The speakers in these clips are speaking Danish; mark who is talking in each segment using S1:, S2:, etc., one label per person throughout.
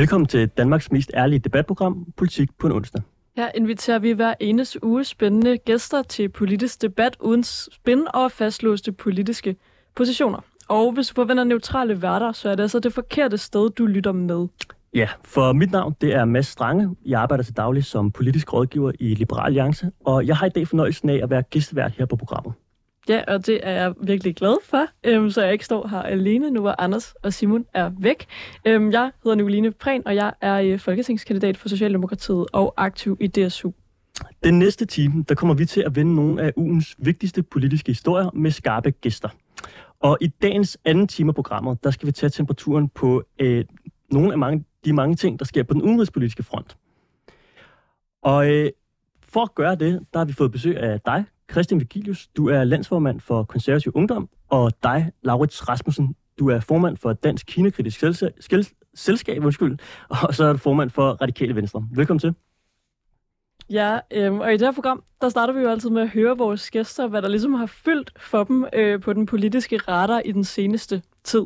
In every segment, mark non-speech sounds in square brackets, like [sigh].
S1: Velkommen til Danmarks mest ærlige debatprogram, Politik på en onsdag.
S2: Her inviterer vi hver eneste uge spændende gæster til politisk debat uden spin og fastlåste politiske positioner. Og hvis du forventer neutrale værter, så er det altså det forkerte sted, du lytter med.
S1: Ja, for mit navn det er Mads Strange. Jeg arbejder til daglig som politisk rådgiver i Liberal Alliance, og jeg har i dag fornøjelsen af at være gæstevært her på programmet.
S2: Ja, og det er jeg virkelig glad for, øhm, så jeg ikke står her alene nu, hvor Anders og Simon er væk. Øhm, jeg hedder Nicoline Prehn, og jeg er øh, folketingskandidat for Socialdemokratiet og aktiv i DSU.
S1: Den næste time, der kommer vi til at vende nogle af ugens vigtigste politiske historier med skarpe gæster. Og i dagens anden time af programmet, der skal vi tage temperaturen på øh, nogle af mange, de mange ting, der sker på den udenrigspolitiske front. Og øh, for at gøre det, der har vi fået besøg af dig, Christian Vigilius. Du er landsformand for Konservativ Ungdom, og dig, Laurits Rasmussen. Du er formand for Dansk Kinekritisk Selskab, undskyld, [laughs] og så er du formand for Radikale Venstre. Velkommen til.
S2: Ja, øhm, og i det her program, der starter vi jo altid med at høre vores gæster, hvad der ligesom har fyldt for dem øh, på den politiske radar i den seneste tid.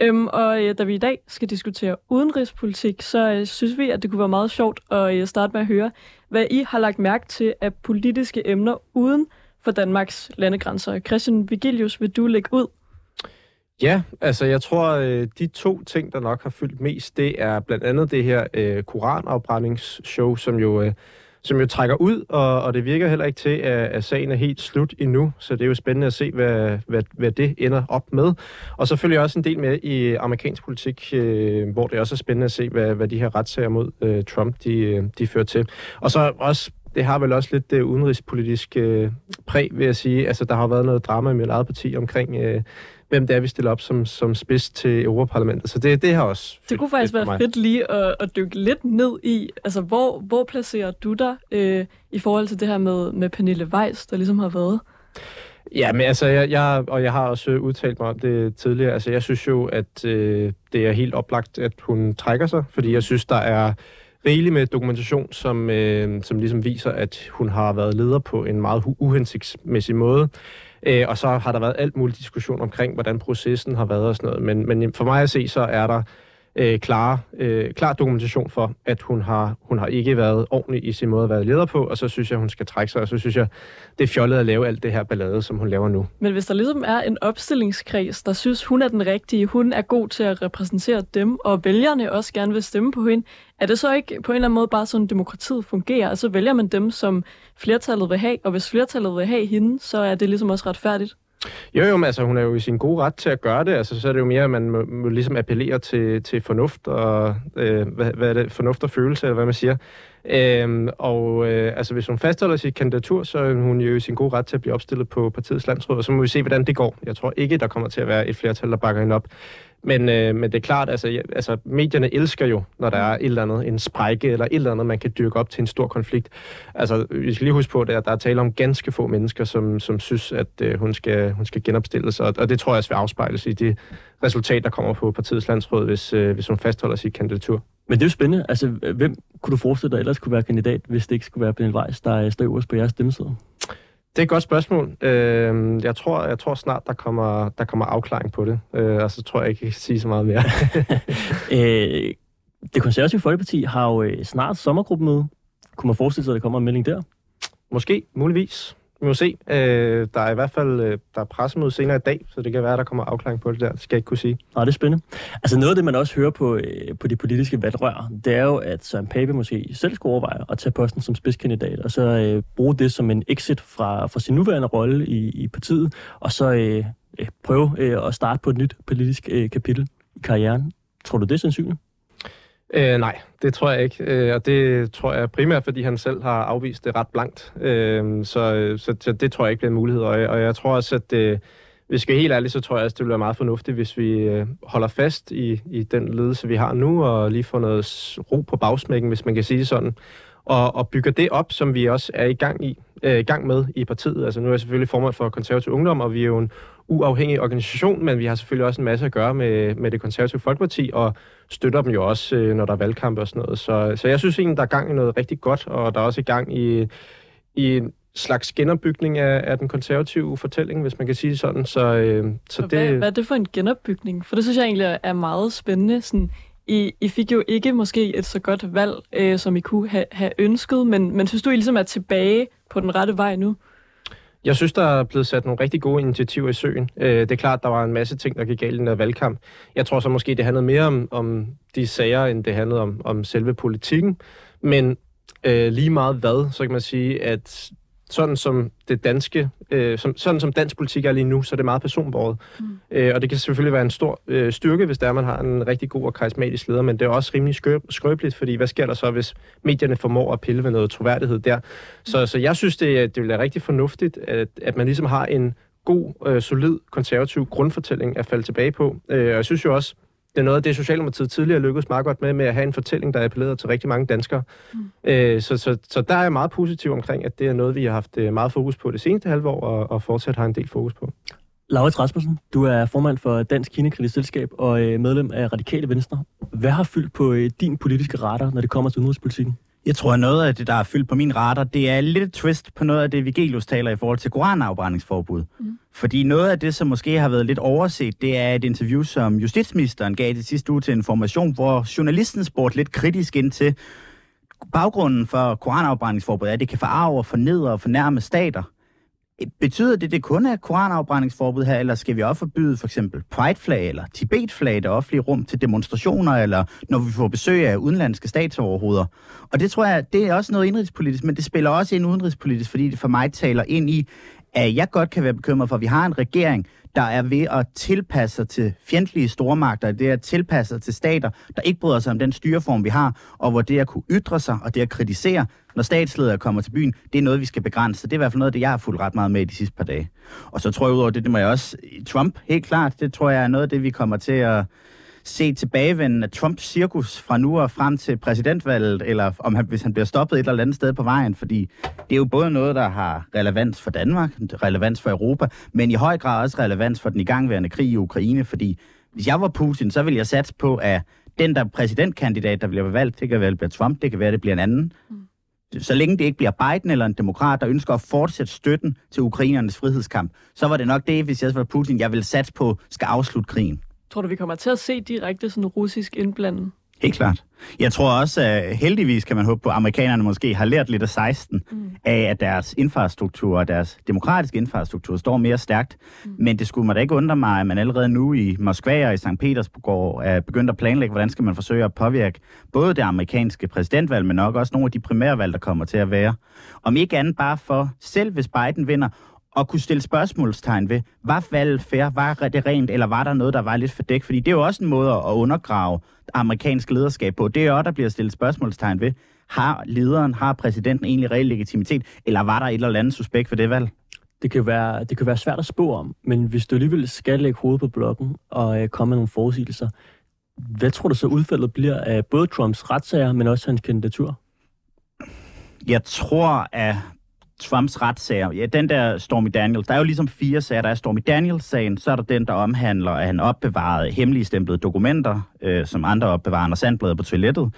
S2: Øhm, og øh, da vi i dag skal diskutere udenrigspolitik, så øh, synes vi, at det kunne være meget sjovt at øh, starte med at høre, hvad I har lagt mærke til af politiske emner uden for Danmarks landegrænser. Christian Vigilius, vil du lægge ud?
S3: Ja, altså jeg tror, øh, de to ting, der nok har fyldt mest, det er blandt andet det her øh, koranafbrændingsshow, som jo... Øh, som jo trækker ud, og, og det virker heller ikke til, at, at sagen er helt slut endnu, så det er jo spændende at se, hvad, hvad, hvad det ender op med. Og så følger jeg også en del med i amerikansk politik, øh, hvor det også er spændende at se, hvad, hvad de her retssager mod øh, Trump, de, øh, de fører til. Og så også det har vel også lidt det udenrigspolitiske øh, præg, vil jeg sige. Altså, der har været noget drama i mit eget parti omkring, øh, hvem det er, vi stiller op som, som spids til Europaparlamentet. Så det, det har også...
S2: Det kunne faktisk være fedt lige at, at dykke lidt ned i, altså hvor, hvor placerer du dig øh, i forhold til det her med, med Pernille Weiss, der ligesom har været?
S3: Ja, men altså, jeg, jeg, og jeg har også udtalt mig om det tidligere. Altså, jeg synes jo, at øh, det er helt oplagt, at hun trækker sig, fordi jeg synes, der er rigeligt med dokumentation, som, øh, som ligesom viser, at hun har været leder på en meget uhensigtsmæssig måde. Øh, og så har der været alt muligt diskussion omkring, hvordan processen har været og sådan noget. Men, men for mig at se, så er der øh, klar, øh, klar dokumentation for, at hun har, hun har ikke været ordentlig i sin måde at være leder på, og så synes jeg, hun skal trække sig, og så synes jeg, det er fjollet at lave alt det her ballade, som hun laver nu.
S2: Men hvis der ligesom er en opstillingskreds, der synes, hun er den rigtige, hun er god til at repræsentere dem, og vælgerne også gerne vil stemme på hende, er det så ikke på en eller anden måde bare sådan, demokratiet fungerer? Altså vælger man dem, som flertallet vil have, og hvis flertallet vil have hende, så er det ligesom også retfærdigt?
S3: Jo, jo, men altså, hun er jo i sin gode ret til at gøre det. Altså, så er det jo mere, at man må, må ligesom appellere til, til fornuft og, øh, hvad, hvad er det, fornuft og følelse, eller hvad man siger. Øhm, og øh, altså, hvis hun fastholder sit kandidatur, så er hun jo i sin gode ret til at blive opstillet på partiets landsråd, og så må vi se, hvordan det går. Jeg tror ikke, der kommer til at være et flertal, der bakker hende op. Men, øh, men det er klart, altså, jeg, altså medierne elsker jo, når der er et eller andet, en sprække eller et eller andet, man kan dyrke op til en stor konflikt. Altså, vi skal lige huske på, at der er tale om ganske få mennesker, som, som synes, at øh, hun, skal, hun skal genopstilles, og, og det tror jeg også vil afspejles i det resultat, der kommer på partiets landsråd, hvis, øh, hvis hun fastholder sit kandidatur.
S1: Men det er jo spændende. Altså, hvem kunne du forestille dig ellers kunne være kandidat, hvis det ikke skulle være Pernille Weiss, der øh, står øverst på jeres stemmeside?
S3: Det er et godt spørgsmål. Øh, jeg, tror, jeg tror snart, der kommer, der kommer afklaring på det, øh, og så tror jeg ikke, jeg kan sige så meget mere. [laughs]
S1: øh, det konservative Folkeparti har jo øh, snart sommergruppemøde. Kunne man forestille sig, at der kommer en melding der?
S3: Måske, muligvis. Vi må se. Øh, der er i hvert fald øh, der er pressemøde senere i dag, så det kan være, at der kommer afklaring på det der. Det skal jeg ikke kunne sige.
S1: Nej, det er spændende. Altså noget af det, man også hører på, øh, på de politiske valgrør, det er jo, at Søren Pape måske selv skulle overveje at tage posten som spidskandidat, og så øh, bruge det som en exit fra, fra sin nuværende rolle i, i partiet, og så øh, øh prøve øh, at starte på et nyt politisk øh, kapitel i karrieren. Tror du, det er sandsynligt?
S3: Øh, nej, det tror jeg ikke. Øh, og det tror jeg primært, fordi han selv har afvist det ret blankt. Øh, så, øh, så, så det tror jeg ikke bliver en mulighed. Og, og jeg tror også, at øh, hvis vi skal helt ærligt, så tror jeg også, det vil være meget fornuftigt, hvis vi øh, holder fast i, i den ledelse, vi har nu, og lige får noget ro på bagsmækken, hvis man kan sige det sådan, og, og bygger det op, som vi også er i gang, i, øh, i gang med i partiet. Altså nu er jeg selvfølgelig formand for konservativ ungdom, og vi er jo en uafhængig organisation, men vi har selvfølgelig også en masse at gøre med, med det konservative folkeparti, og støtter dem jo også, øh, når der er valgkamp og sådan noget. Så, så jeg synes egentlig, der er gang i noget rigtig godt, og der er også i gang i, i en slags genopbygning af, af den konservative fortælling, hvis man kan sige sådan. Så, øh, så
S2: Og
S3: det,
S2: Hvad, hvad er det for en genopbygning? For det synes jeg egentlig er meget spændende. Sådan, i, I fik jo ikke måske et så godt valg, øh, som I kunne have, have ønsket, men, men synes du, I ligesom er tilbage på den rette vej nu?
S3: Jeg synes, der er blevet sat nogle rigtig gode initiativer i søen. Øh, det er klart, der var en masse ting, der gik galt i den der valgkamp. Jeg tror så måske, det handlede mere om, om de sager, end det handlede om, om selve politikken. Men øh, lige meget hvad, så kan man sige, at sådan som det danske, øh, som, sådan som dansk politik er lige nu, så er det meget personbordet. Mm. Øh, og det kan selvfølgelig være en stor øh, styrke, hvis der er, man har en rigtig god og karismatisk leder, men det er også rimelig skrøb, skrøbeligt, fordi hvad sker der så, hvis medierne formår at pille ved noget troværdighed der? Så, så jeg synes, det, det vil være rigtig fornuftigt, at, at man ligesom har en god, øh, solid, konservativ grundfortælling at falde tilbage på. Øh, og jeg synes jo også, det er noget af det, Socialdemokratiet tidligere lykkedes meget godt med, med at have en fortælling, der appellerede til rigtig mange danskere. Mm. Øh, så, så, så der er jeg meget positiv omkring, at det er noget, vi har haft øh, meget fokus på det seneste halve år, og, og fortsat har en del fokus på.
S1: Laurits Rasmussen, du er formand for Dansk Kinekritisk Selskab og øh, medlem af Radikale Venstre. Hvad har fyldt på øh, din politiske radar, når det kommer til udenrigspolitikken?
S4: Jeg tror, at noget af det, der er fyldt på min radar, det er lidt et twist på noget af det, Vigelius taler i forhold til koranafbrændingsforbud. Mm. Fordi noget af det, som måske har været lidt overset, det er et interview, som justitsministeren gav det sidste uge til Information, hvor journalisten spurgte lidt kritisk ind til baggrunden for koranafbrændingsforbud, er, at det kan forarve, fornedre og fornærme stater. Betyder det, det kun er koranafbrændingsforbud her, eller skal vi også forbyde for eksempel Pride-flag eller Tibet-flag i det offentlige rum til demonstrationer, eller når vi får besøg af udenlandske statsoverhoveder? Og det tror jeg, det er også noget indrigspolitisk, men det spiller også ind udenrigspolitisk, fordi det for mig taler ind i, at jeg godt kan være bekymret for, at vi har en regering, der er ved at tilpasse sig til fjendtlige stormagter, det er at tilpasse sig til stater, der ikke bryder sig om den styreform, vi har, og hvor det at kunne ytre sig og det at kritisere, når statsledere kommer til byen, det er noget, vi skal begrænse. Det er i hvert fald noget af det, jeg har fulgt ret meget med i de sidste par dage. Og så tror jeg udover det, det må jeg også... Trump, helt klart, det tror jeg er noget af det, vi kommer til at se tilbagevenden af Trumps cirkus fra nu og frem til præsidentvalget, eller om han, hvis han bliver stoppet et eller andet sted på vejen, fordi det er jo både noget, der har relevans for Danmark, relevans for Europa, men i høj grad også relevans for den igangværende krig i Ukraine, fordi hvis jeg var Putin, så ville jeg satse på, at den der præsidentkandidat, der bliver valgt, det kan være, det bliver Trump, det kan være, det bliver en anden. Mm. Så længe det ikke bliver Biden eller en demokrat, der ønsker at fortsætte støtten til ukrainernes frihedskamp, så var det nok det, hvis jeg var Putin, jeg ville satse på, skal afslutte krigen.
S2: Tror du, vi kommer til at se direkte sådan russisk indblanden?
S4: Helt klart. Jeg tror også, at heldigvis kan man håbe på, at amerikanerne måske har lært lidt af 16, mm. af at deres infrastruktur og deres demokratiske infrastruktur står mere stærkt. Mm. Men det skulle man da ikke undre mig, at man allerede nu i Moskva og i St. Petersburg er begyndt at planlægge, hvordan skal man forsøge at påvirke både det amerikanske præsidentvalg, men nok også nogle af de primærvalg, der kommer til at være. Om ikke andet bare for, selv hvis Biden vinder, at kunne stille spørgsmålstegn ved, var valget fair, var det rent, eller var der noget, der var lidt fordækt? Fordi det er jo også en måde at undergrave amerikansk lederskab på. Det er jo der bliver stillet spørgsmålstegn ved, har lederen, har præsidenten egentlig reel legitimitet, eller var der et eller andet suspekt for det valg?
S1: Det kan, være, det kan være svært at spå om, men hvis du alligevel skal lægge hovedet på blokken og øh, komme med nogle forudsigelser, hvad tror du så udfaldet bliver af både Trumps retssager, men også hans kandidatur?
S4: Jeg tror, at Trumps retssager. Ja, den der Stormy Daniels. Der er jo ligesom fire sager. Der er Stormy Daniels-sagen, så er der den, der omhandler, at han opbevarede hemmelige stemplede dokumenter, øh, som andre opbevarer, når sandbladet på toilettet.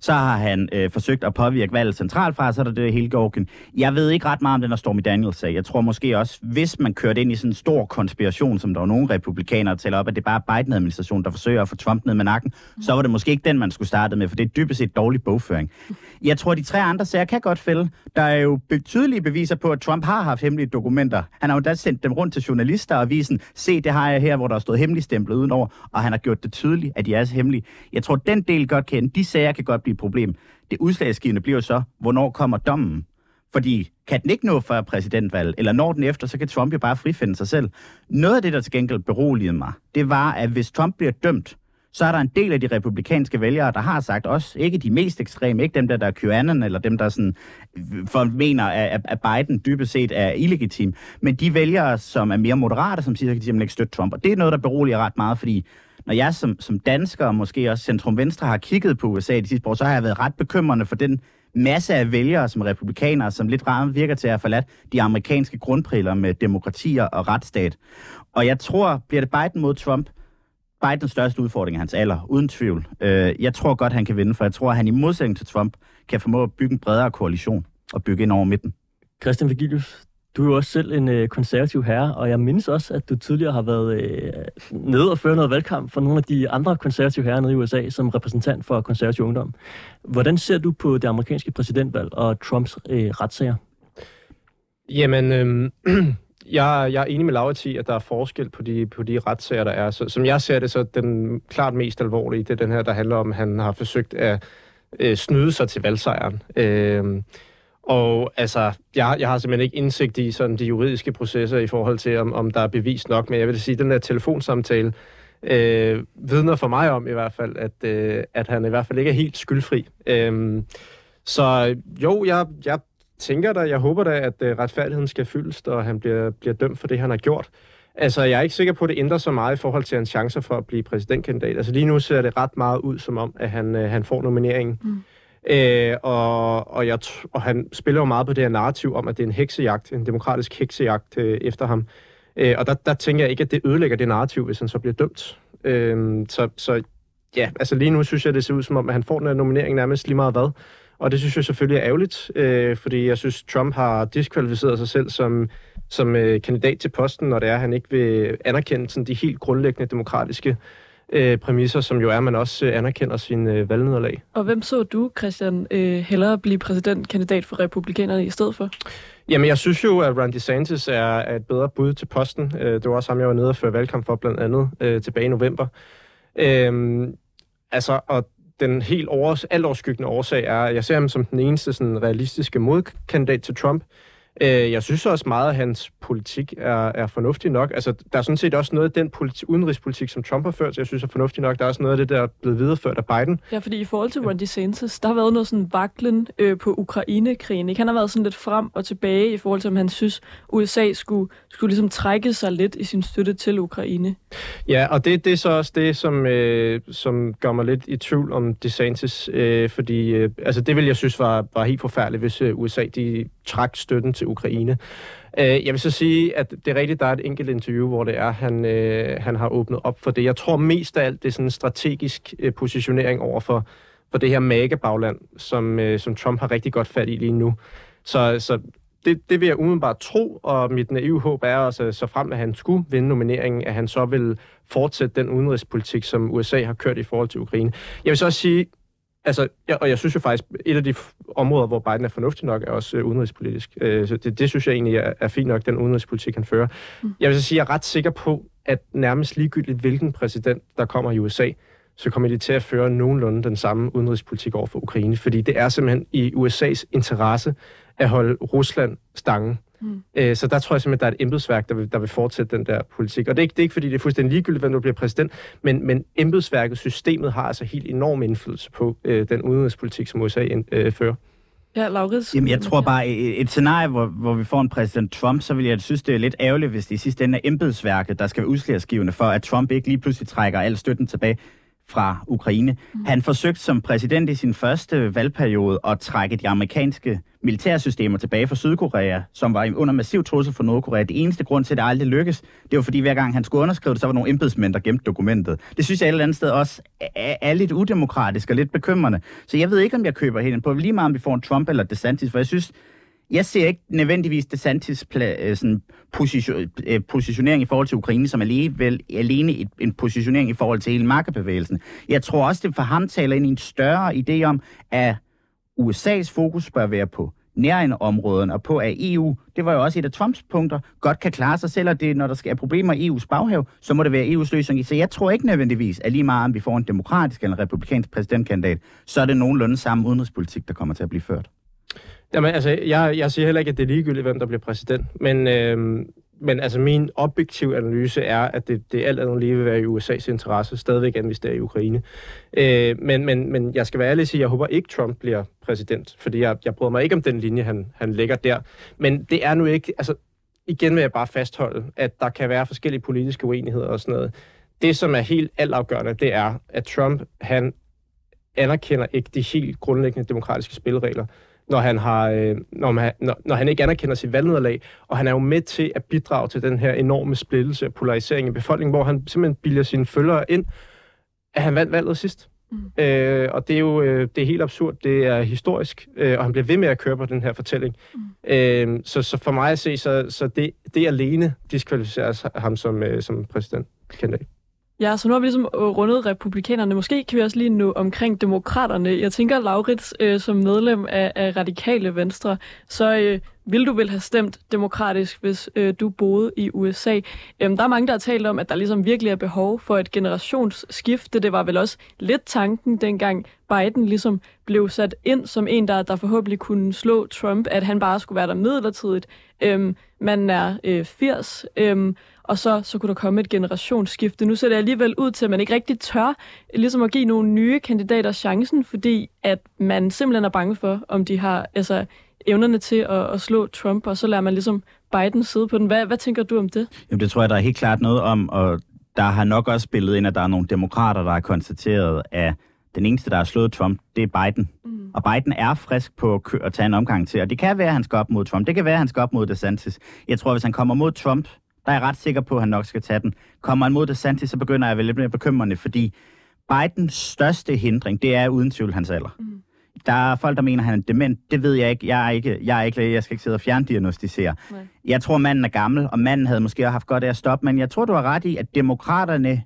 S4: Så har han øh, forsøgt at påvirke valget centralfra, så er der det hele Georgien. Jeg ved ikke ret meget om den der Stormy Daniels-sag. Jeg tror måske også, hvis man kørte ind i sådan en stor konspiration, som der var nogle republikanere taler op, at det er bare Biden-administrationen, der forsøger at få Trump ned med nakken, så var det måske ikke den, man skulle starte med, for det er dybest set dårlig bogføring. Jeg tror, de tre andre sager kan godt fælde. Der er jo betydelige beviser på, at Trump har haft hemmelige dokumenter. Han har jo da sendt dem rundt til journalister og visen, se, det har jeg her, hvor der er stået hemmelig stemplet udenover, og han har gjort det tydeligt, at de er så hemmelige. Jeg tror, den del godt kan De sager kan godt blive et problem. Det udslagsgivende bliver jo så, hvornår kommer dommen? Fordi kan den ikke nå før præsidentvalget, eller når den efter, så kan Trump jo bare frifinde sig selv. Noget af det, der til gengæld beroligede mig, det var, at hvis Trump bliver dømt, så er der en del af de republikanske vælgere, der har sagt også, ikke de mest ekstreme, ikke dem der, der er QAnon, eller dem, der sådan for mener, at, at Biden dybest set er illegitim. Men de vælgere, som er mere moderate, som siger, at de ikke støtte Trump. Og det er noget, der beroliger ret meget, fordi når jeg som, som dansker, og måske også centrum-venstre, har kigget på USA de sidste år, så har jeg været ret bekymrende for den masse af vælgere som republikanere, som lidt ramt virker til at have forladt de amerikanske grundpriller med demokratier og retsstat. Og jeg tror, bliver det Biden mod Trump, Bidens største udfordring er hans alder, uden tvivl. Øh, jeg tror godt, han kan vinde, for jeg tror, at han i modsætning til Trump kan formå at bygge en bredere koalition og bygge ind over midten.
S1: Christian Vigilius, du er jo også selv en øh, konservativ herre, og jeg mindes også, at du tidligere har været øh, nede og føre noget valgkamp for nogle af de andre konservative herrer nede i USA som repræsentant for konservativ ungdom. Hvordan ser du på det amerikanske præsidentvalg og Trumps øh, retssager?
S3: Jamen, [clears throat] øh, jeg, jeg er enig med Laura i, at der er forskel på de, på de retssager, der er. Så, som jeg ser det, så den klart mest alvorlige, det er den her, der handler om, at han har forsøgt at øh, snyde sig til valgsejren. Øh, og altså, jeg, jeg har simpelthen ikke indsigt i sådan de juridiske processer i forhold til, om, om der er bevis nok, men jeg vil sige, at den der telefonsamtale øh, vidner for mig om i hvert fald, at, øh, at han i hvert fald ikke er helt skyldfri. Øh, så jo, jeg, jeg tænker da, jeg håber da, at øh, retfærdigheden skal fyldes, og han bliver, bliver dømt for det, han har gjort. Altså, jeg er ikke sikker på, at det ændrer så meget i forhold til hans chancer for at blive præsidentkandidat. Altså, lige nu ser det ret meget ud som om, at han, øh, han får nomineringen. Mm. Øh, og, og, jeg, og han spiller jo meget på det her narrativ om, at det er en heksejagt, en demokratisk heksejagt øh, efter ham. Øh, og der, der tænker jeg ikke, at det ødelægger det narrativ, hvis han så bliver dømt. Øh, så, så ja, altså lige nu synes jeg, det ser ud som om, at han får den her nominering nærmest lige meget hvad. Og det synes jeg selvfølgelig er ærgerligt, øh, fordi jeg synes, Trump har diskvalificeret sig selv som, som øh, kandidat til posten, når det er, at han ikke vil anerkende sådan, de helt grundlæggende demokratiske øh, præmisser, som jo er, at man også øh, anerkender sin øh, valgnederlag.
S2: Og hvem så du, Christian, øh, hellere blive præsidentkandidat for republikanerne i stedet for?
S3: Jamen, jeg synes jo, at Ron DeSantis er, er et bedre bud til posten. Øh, det var også ham, jeg var nede og føre valgkamp for, blandt andet øh, tilbage i november. Øh, altså, og den helt over, altoverskyggende årsag er, at jeg ser ham som den eneste sådan, realistiske modkandidat til Trump. Øh, jeg synes også meget, at hans politik er, er fornuftig nok. Altså, der er sådan set også noget af den politi- udenrigspolitik, som Trump har ført, jeg synes er fornuftig nok. Der er også noget af det, der er blevet videreført af Biden.
S2: Ja, fordi i forhold til Ron DeSantis, der har været noget sådan vaklen øh, på Ukraine-krigen. Ikke? Han har været sådan lidt frem og tilbage i forhold til, om han synes, USA skulle, skulle ligesom trække sig lidt i sin støtte til Ukraine.
S3: Ja, og det, det er så også det, som, øh, som gør mig lidt i tvivl om DeSantis, øh, fordi øh, altså det vil jeg synes var, var helt forfærdeligt, hvis øh, USA de trak støtten til Ukraine. Øh, jeg vil så sige, at det er rigtigt, der er et enkelt interview, hvor det er, han, øh, han har åbnet op for det. Jeg tror mest af alt, det er sådan en strategisk øh, positionering over for, for det her mega-bagland, som, øh, som Trump har rigtig godt fat i lige nu. Så, så det, det vil jeg umiddelbart tro, og mit naive håb er også, så frem at han skulle vinde nomineringen, at han så vil fortsætte den udenrigspolitik, som USA har kørt i forhold til Ukraine. Jeg vil så også sige, Altså, ja, og jeg synes jo faktisk, et af de områder, hvor Biden er fornuftig nok, er også øh, udenrigspolitisk. Øh, så det, det synes jeg egentlig er, er fint nok, den udenrigspolitik, han fører. Mm. Jeg vil så sige, jeg er ret sikker på, at nærmest ligegyldigt, hvilken præsident, der kommer i USA, så kommer de til at føre nogenlunde den samme udenrigspolitik over for Ukraine, fordi det er simpelthen i USA's interesse at holde Rusland stangen. Mm. Øh, så der tror jeg simpelthen, at der er et embedsværk, der vil, der vil fortsætte den der politik. Og det er ikke, det er ikke fordi, det er fuldstændig ligegyldigt, hvem der bliver præsident, men, men embedsværket, systemet, har altså helt enorm indflydelse på øh, den udenrigspolitik, som USA øh, fører.
S2: Ja, Laurits.
S4: Jamen, jeg tror bare, et, et scenarie, hvor, hvor vi får en præsident Trump, så vil jeg synes, det er lidt ærgerligt, hvis det i sidste ende er embedsværket, der skal være udslagsgivende for, at Trump ikke lige pludselig trækker al støtten tilbage fra Ukraine. Mm. Han forsøgte som præsident i sin første valgperiode at trække de amerikanske militærsystemer tilbage fra Sydkorea, som var under massiv trussel for Nordkorea. Det eneste grund til, at det aldrig lykkes, det var fordi hver gang han skulle underskrive det, så var nogle embedsmænd, der gemte dokumentet. Det synes jeg et eller andet sted også er, er lidt udemokratisk og lidt bekymrende. Så jeg ved ikke, om jeg køber helt på lige meget, om vi får en Trump eller DeSantis, for jeg synes, jeg ser ikke nødvendigvis DeSantis pla- øh, sådan position, øh, positionering i forhold til Ukraine som alligevel, alene et, en positionering i forhold til hele markedbevægelsen. Jeg tror også, det for ham taler ind i en større idé om, at USA's fokus bør være på områden og på, at EU, det var jo også et af Trumps punkter, godt kan klare sig selv, og det, når der skal problemer i EU's baghave, så må det være EU's løsning. Så jeg tror ikke nødvendigvis, at lige meget om vi får en demokratisk eller en republikansk præsidentkandidat, så er det nogenlunde samme udenrigspolitik, der kommer til at blive ført.
S3: Jamen, altså, jeg, jeg siger heller ikke, at det er ligegyldigt, hvem der bliver præsident. Men øh, men altså min objektive analyse er, at det, det alt andet lige vil være i USA's interesse, stadigvæk investere i Ukraine. Øh, men, men, men jeg skal være ærlig og sige, at jeg håber ikke, Trump bliver præsident, fordi jeg, jeg bryder mig ikke om den linje, han, han lægger der. Men det er nu ikke, altså igen vil jeg bare fastholde, at der kan være forskellige politiske uenigheder og sådan noget. Det, som er helt altafgørende, det er, at Trump, han anerkender ikke de helt grundlæggende demokratiske spilleregler når han, har, øh, når, man, når, når han ikke anerkender sit valgnederlag, og han er jo med til at bidrage til den her enorme splittelse og polarisering i befolkningen, hvor han simpelthen bilder sine følgere ind, at han vandt valget sidst. Mm. Øh, og det er jo øh, det er helt absurd, det er historisk, øh, og han bliver ved med at køre på den her fortælling. Mm. Øh, så, så for mig at se, så, så det, det alene diskvalificerer ham som, øh, som præsidentkandidat.
S2: Ja, så nu har vi ligesom øh, rundet republikanerne. Måske kan vi også lige nå omkring demokraterne. Jeg tænker, Laurits, øh, som medlem af, af Radikale Venstre, så øh, vil du vel have stemt demokratisk, hvis øh, du boede i USA. Øhm, der er mange, der har talt om, at der ligesom virkelig er behov for et generationsskifte. Det var vel også lidt tanken, dengang Biden ligesom blev sat ind som en, der, der forhåbentlig kunne slå Trump, at han bare skulle være der midlertidigt. Øhm, man er øh, 80, øhm, og så, så kunne der komme et generationsskifte. Nu ser det alligevel ud til, at man ikke rigtig tør ligesom at give nogle nye kandidater chancen, fordi at man simpelthen er bange for, om de har altså, evnerne til at, at slå Trump, og så lader man ligesom Biden sidde på den. Hvad, hvad tænker du om det?
S4: Jamen, det tror jeg, der er helt klart noget om, og der har nok også spillet ind, at der er nogle demokrater, der har konstateret, at den eneste, der har slået Trump, det er Biden. Mm. Og Biden er frisk på at tage en omgang til, og det kan være, at han skal op mod Trump. Det kan være, at han skal op mod DeSantis. Jeg tror, hvis han kommer mod Trump, der er jeg ret sikker på, at han nok skal tage den. Kommer han mod DeSantis, så begynder jeg at være lidt mere bekymrende, fordi Bidens største hindring, det er uden tvivl hans alder. Mm. Der er folk, der mener, at han er dement. Det ved jeg ikke. Jeg er ikke, jeg er ikke læge. Jeg skal ikke sidde og fjerndiagnostisere. Nej. Jeg tror, manden er gammel, og manden havde måske haft godt af at stoppe. Men jeg tror, du har ret i, at demokraterne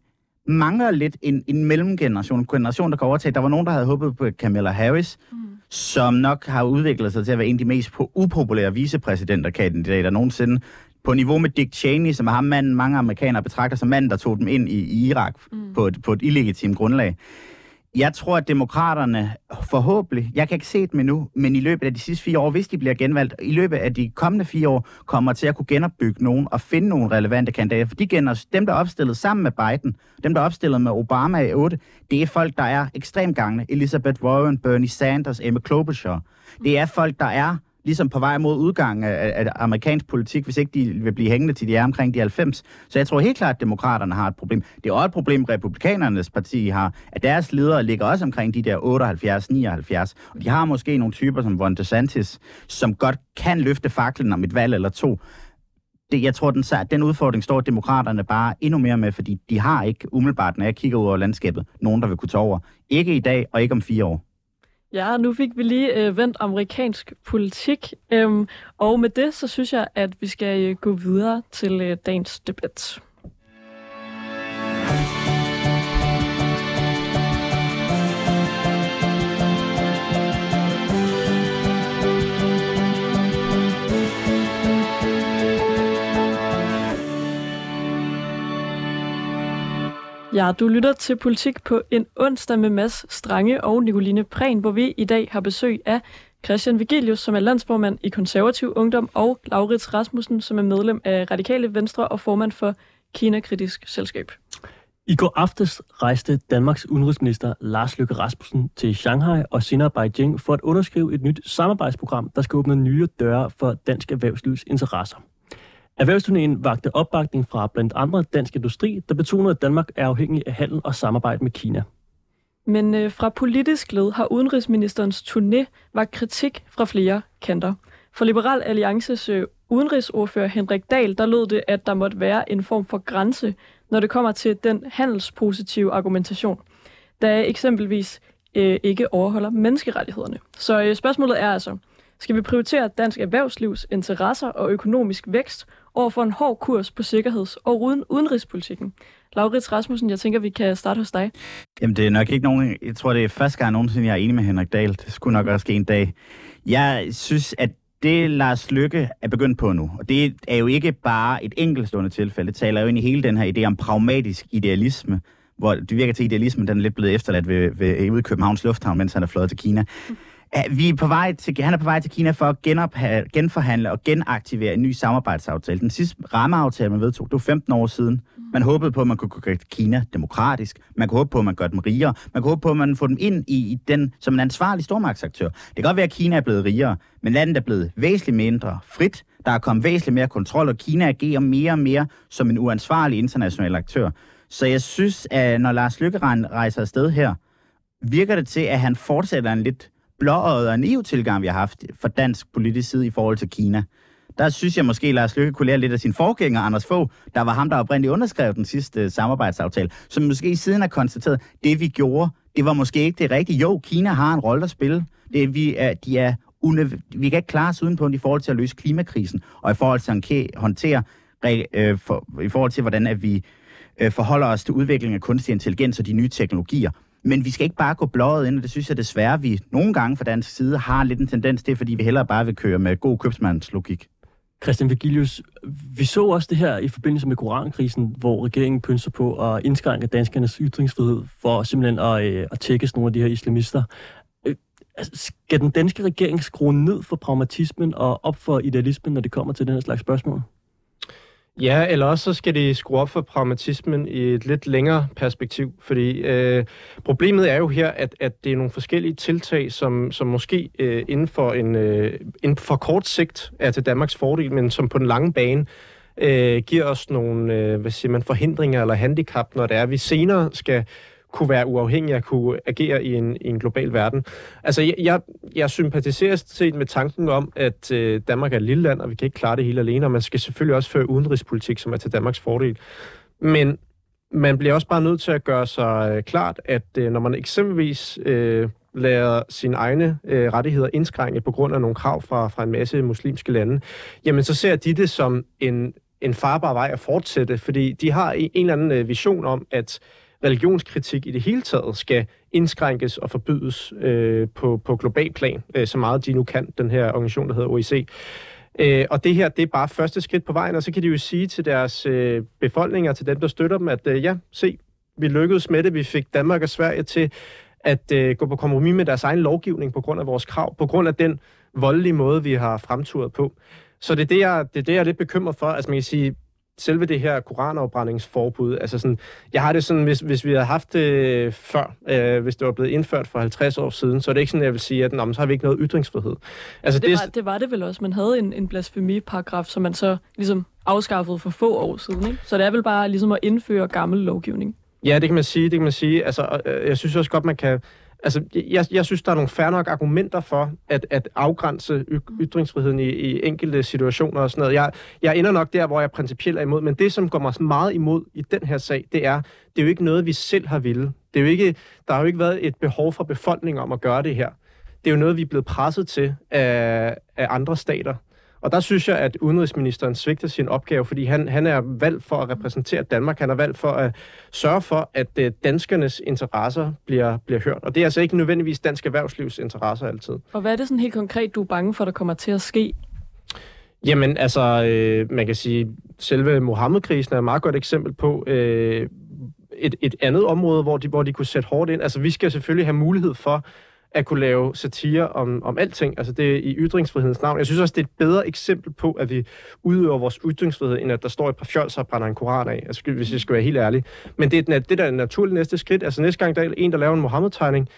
S4: mangler lidt en, en mellemgeneration. En generation, der kan overtage. Der var nogen, der havde håbet på Camilla Harris, mm. som nok har udviklet sig til at være en af de mest upopulære vicepræsidenter nogensinde på niveau med Dick Cheney, som er ham manden, mange amerikanere betragter som manden, der tog dem ind i, i Irak mm. på, et, på et illegitimt grundlag. Jeg tror, at demokraterne forhåbentlig, jeg kan ikke se dem endnu, men i løbet af de sidste fire år, hvis de bliver genvalgt, i løbet af de kommende fire år, kommer til at kunne genopbygge nogen og finde nogle relevante kandidater. For de gener, dem, der er opstillet sammen med Biden, dem, der er opstillet med Obama i 8, det er folk, der er ekstremt gange. Elizabeth Warren, Bernie Sanders, Emma Klobuchar. Det er folk, der er ligesom på vej mod udgangen af, af amerikansk politik, hvis ikke de vil blive hængende til de er omkring de 90. Så jeg tror helt klart, at demokraterne har et problem. Det er også et problem, republikanernes parti har, at deres ledere ligger også omkring de der 78-79. Og de har måske nogle typer som Von DeSantis, som godt kan løfte faklen om et valg eller to. Det, jeg tror, den, den udfordring står demokraterne bare endnu mere med, fordi de har ikke umiddelbart, når jeg kigger ud over landskabet, nogen, der vil kunne tage over. Ikke i dag, og ikke om fire år.
S2: Ja, nu fik vi lige øh, vendt amerikansk politik, øhm, og med det, så synes jeg, at vi skal øh, gå videre til øh, dagens debat. Ja, du lytter til Politik på en onsdag med Mads Strange og Nicoline Prehn, hvor vi i dag har besøg af Christian Vigilius, som er landsformand i Konservativ Ungdom, og Laurits Rasmussen, som er medlem af Radikale Venstre og formand for Kina Kritisk Selskab.
S1: I går aftes rejste Danmarks udenrigsminister Lars Løkke Rasmussen til Shanghai og senere Beijing for at underskrive et nyt samarbejdsprogram, der skal åbne nye døre for dansk erhvervslivs interesser. Erhvervsturnéen vagte opbakning fra blandt andre dansk industri, der betonede, at Danmark er afhængig af handel og samarbejde med Kina.
S2: Men øh, fra politisk led har udenrigsministerens turné var kritik fra flere kanter. For Liberal Alliances øh, udenrigsordfører Henrik Dahl, der lød det, at der måtte være en form for grænse, når det kommer til den handelspositive argumentation, der eksempelvis øh, ikke overholder menneskerettighederne. Så øh, spørgsmålet er altså, skal vi prioritere dansk erhvervslivs interesser og økonomisk vækst over for en hård kurs på sikkerheds- og uden udenrigspolitikken. Laurits Rasmussen, jeg tænker, vi kan starte hos dig.
S4: Jamen, det er nok ikke nogen... Jeg tror, det er første gang nogensinde, jeg er enig med Henrik Dahl. Det skulle nok også ske en dag. Jeg synes, at det Lars Lykke er begyndt på nu, og det er jo ikke bare et enkeltstående tilfælde, det taler jo ind i hele den her idé om pragmatisk idealisme, hvor det virker til idealismen, den er lidt blevet efterladt ved, ved, ved Københavns Lufthavn, mens han er fløjet til Kina vi er på vej til, han er på vej til Kina for at genopha, genforhandle og genaktivere en ny samarbejdsaftale. Den sidste rammeaftale, man vedtog, det var 15 år siden. Man håbede på, at man kunne gøre Kina demokratisk. Man kunne håbe på, at man gør dem rigere. Man kunne håbe på, at man får dem ind i, i den som en ansvarlig stormagtsaktør. Det kan godt være, at Kina er blevet rigere, men landet er blevet væsentligt mindre frit. Der er kommet væsentligt mere kontrol, og Kina agerer mere og mere som en uansvarlig international aktør. Så jeg synes, at når Lars Lykke rejser afsted her, virker det til, at han fortsætter en lidt blåøjet og en EU-tilgang, vi har haft fra dansk politisk side i forhold til Kina. Der synes jeg måske, Lars Lykke kunne lære lidt af sin forgænger, Anders Fogh, der var ham, der oprindeligt underskrev den sidste samarbejdsaftale, som måske siden har konstateret, det vi gjorde, det var måske ikke det rigtige. Jo, Kina har en rolle at spille. Det, vi er, de er vi kan ikke klare os udenpå i forhold til at løse klimakrisen, og i forhold til at håndtere, øh, for, i forhold til, hvordan at vi øh, forholder os til udviklingen af kunstig intelligens og de nye teknologier. Men vi skal ikke bare gå blåret ind, og det synes jeg desværre, vi nogle gange fra dansk side har lidt en tendens til, fordi vi hellere bare vil køre med god købsmandslogik.
S1: Christian Vigilius, vi så også det her i forbindelse med korankrisen, hvor regeringen pynser på at indskrænke danskernes ytringsfrihed for simpelthen at, øh, at tække nogle af de her islamister. Øh, altså, skal den danske regering skrue ned for pragmatismen og op for idealismen, når det kommer til den her slags spørgsmål?
S3: Ja, eller også så skal de skrue op for pragmatismen i et lidt længere perspektiv, fordi øh, problemet er jo her, at, at det er nogle forskellige tiltag, som, som måske øh, inden, for en, øh, inden for kort sigt er til Danmarks fordel, men som på den lange bane øh, giver os nogle øh, hvad siger man, forhindringer eller handicap, når det er, at vi senere skal kunne være uafhængig og kunne agere i en, i en global verden. Altså, jeg, jeg, jeg sympatiserer set med tanken om, at øh, Danmark er et lille land, og vi kan ikke klare det hele alene, og man skal selvfølgelig også føre udenrigspolitik, som er til Danmarks fordel. Men man bliver også bare nødt til at gøre sig øh, klart, at øh, når man eksempelvis øh, lader sine egne øh, rettigheder indskrænke på grund af nogle krav fra, fra en masse muslimske lande, jamen så ser de det som en, en farbar vej at fortsætte, fordi de har en, en eller anden øh, vision om, at religionskritik i det hele taget skal indskrænkes og forbydes øh, på, på global plan, øh, så meget de nu kan, den her organisation, der hedder OIC. Øh, og det her, det er bare første skridt på vejen, og så kan de jo sige til deres øh, befolkninger, til dem, der støtter dem, at øh, ja, se, vi lykkedes med det, vi fik Danmark og Sverige til at øh, gå på kompromis med deres egen lovgivning på grund af vores krav, på grund af den voldelige måde, vi har fremturet på. Så det er det, jeg, det er det, jeg er lidt bekymret for. Altså man kan sige, selve det her koranafbrændingsforbud, altså sådan, jeg har det sådan, hvis, hvis vi havde haft det før, øh, hvis det var blevet indført for 50 år siden, så er det ikke sådan, jeg vil sige, at nå, så har vi ikke noget ytringsfrihed.
S2: Altså, det, det, var, det var det vel også. Man havde en, en blasfemiparagraf, som man så ligesom afskaffede for få år siden. Ikke? Så det er vel bare ligesom at indføre gammel lovgivning.
S3: Ja, det kan man sige. Det kan man sige. Altså, øh, jeg synes også godt, man kan Altså, jeg, jeg synes, der er nogle færre nok argumenter for at, at afgrænse ytringsfriheden i, i enkelte situationer og sådan noget. Jeg, jeg ender nok der, hvor jeg principielt er imod, men det, som går mig meget imod i den her sag, det er, det er jo ikke noget, vi selv har ville. Det er jo ikke, der har jo ikke været et behov fra befolkningen om at gøre det her. Det er jo noget, vi er blevet presset til af, af andre stater. Og der synes jeg, at udenrigsministeren svigter sin opgave, fordi han, han er valgt for at repræsentere Danmark. Han er valgt for at sørge for, at uh, danskernes interesser bliver, bliver hørt. Og det er altså ikke nødvendigvis dansk erhvervslivs interesser altid.
S2: Og hvad er det sådan helt konkret, du er bange for, der kommer til at ske?
S3: Jamen, altså, øh, man kan sige, selve Mohammed-krisen er et meget godt eksempel på øh, et, et andet område, hvor de, hvor de kunne sætte hårdt ind. Altså, vi skal selvfølgelig have mulighed for at kunne lave satire om, om alting. Altså det er i ytringsfrihedens navn. Jeg synes også, det er et bedre eksempel på, at vi udøver vores ytringsfrihed, end at der står et par fjolser og brænder en koran af, altså, hvis jeg skal være helt ærlig. Men det er det, der er naturligt næste skridt. Altså næste gang, der er en, der laver en Mohammed-tegning,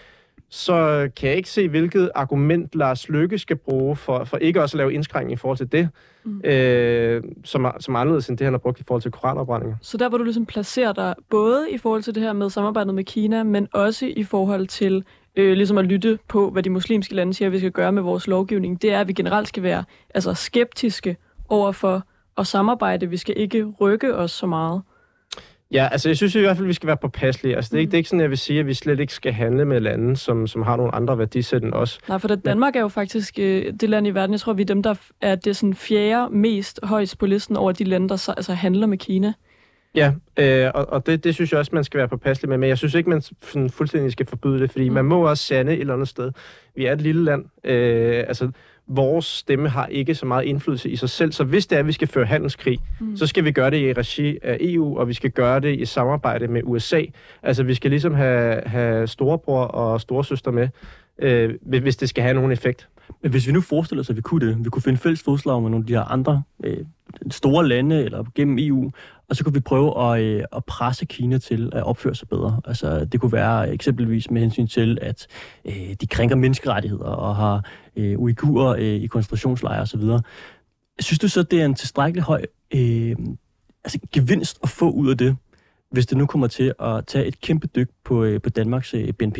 S3: så kan jeg ikke se, hvilket argument Lars Lykke skal bruge for, for ikke også at lave indskrænkning i forhold til det, mm. øh, som, er, som er anderledes end det, han har brugt i forhold til koranopbrændinger.
S2: Så der, hvor du ligesom placerer dig, både i forhold til det her med samarbejdet med Kina, men også i forhold til øh, ligesom at lytte på, hvad de muslimske lande siger, vi skal gøre med vores lovgivning, det er, at vi generelt skal være altså, skeptiske over for at samarbejde. Vi skal ikke rykke os så meget.
S3: Ja, altså jeg synes i hvert fald, at vi skal være påpasselige. Altså, det, er ikke, det er ikke sådan, jeg vil sige, at vi slet ikke skal handle med lande, som, som har nogle andre værdisæt end os.
S2: Nej, for det, Danmark er jo faktisk øh, det land i verden, jeg tror, vi er dem, der er det sådan fjerde mest højst på listen over de lande, der altså, handler med Kina.
S3: Ja, øh, og, og det, det synes jeg også, man skal være påpasselig med, men jeg synes ikke, man sådan fuldstændig skal forbyde det, fordi mm. man må også sande et eller andet sted. Vi er et lille land. Øh, altså, vores stemme har ikke så meget indflydelse i sig selv, så hvis det er, at vi skal føre handelskrig, mm. så skal vi gøre det i regi af EU, og vi skal gøre det i samarbejde med USA. Altså, vi skal ligesom have, have storebror og storesøster med. øh, hvis det skal have nogen effekt.
S1: Men hvis vi nu forestiller os, at vi kunne det, vi kunne finde fælles fodslag med nogle af de her andre øh, store lande eller gennem EU, og så kunne vi prøve at, øh, at presse Kina til at opføre sig bedre. Altså, det kunne være eksempelvis med hensyn til, at øh, de krænker menneskerettigheder og har øh, uigurer øh, i koncentrationslejre osv. Synes du så, det er en tilstrækkelig høj øh, altså, gevinst at få ud af det, hvis det nu kommer til at tage et kæmpe dyk på, øh, på Danmarks øh, BNP?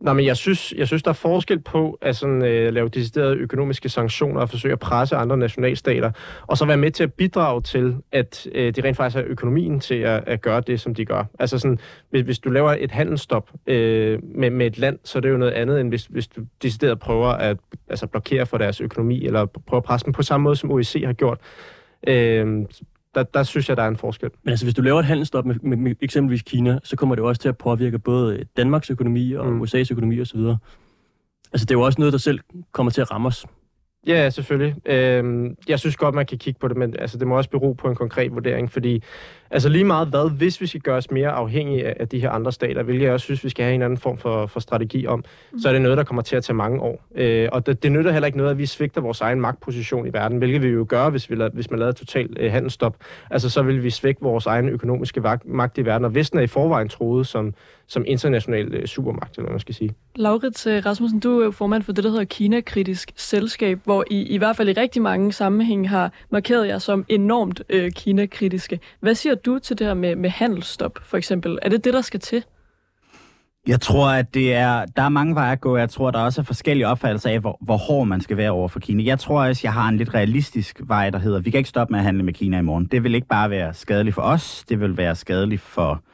S3: Nå, men jeg synes, jeg synes, der er forskel på at sådan, øh, lave deciderede økonomiske sanktioner og forsøge at presse andre nationalstater, og så være med til at bidrage til, at øh, de rent faktisk har økonomien til at, at gøre det, som de gør. Altså sådan, hvis, hvis du laver et handelsstop øh, med, med et land, så er det jo noget andet, end hvis, hvis du decideret prøver at altså, blokere for deres økonomi, eller prøver at presse dem på samme måde, som OEC har gjort. Øh, der, der synes jeg, der er en forskel.
S1: Men altså, hvis du laver et handelsstop med, med, med eksempelvis Kina, så kommer det jo også til at påvirke både Danmarks økonomi og mm. USA's økonomi osv. Altså, det er jo også noget, der selv kommer til at ramme os.
S3: Ja, selvfølgelig. Øhm, jeg synes godt, man kan kigge på det, men altså, det må også bero på en konkret vurdering, fordi altså lige meget hvad, hvis vi skal gøre os mere afhængige af, af de her andre stater, hvilket jeg også synes, vi skal have en anden form for, for strategi om, mm. så er det noget, der kommer til at tage mange år. Øh, og det, det nytter heller ikke noget, at vi svigter vores egen magtposition i verden, hvilket vi jo gør, hvis, vi lader, hvis man lader totalt øh, handelsstop. Altså, så vil vi svække vores egen økonomiske magt i verden, og Vesten er i forvejen troet som, som international øh, supermagt, eller hvad man skal sige.
S2: Laurits øh, Rasmussen, du er jo formand for det, der hedder Kina-kritisk selskab, hvor I i hvert fald i rigtig mange sammenhænge har markeret jer som enormt øh, Kina-kritiske. Hvad siger du til det her med, med handelsstop, for eksempel? Er det det, der skal til?
S4: Jeg tror, at det er, der er mange veje at gå. Jeg tror, der også er forskellige opfattelser af, hvor, hvor hård man skal være over for Kina. Jeg tror også, jeg har en lidt realistisk vej, der hedder, vi kan ikke stoppe med at handle med Kina i morgen. Det vil ikke bare være skadeligt for os, det vil være skadeligt for Øh,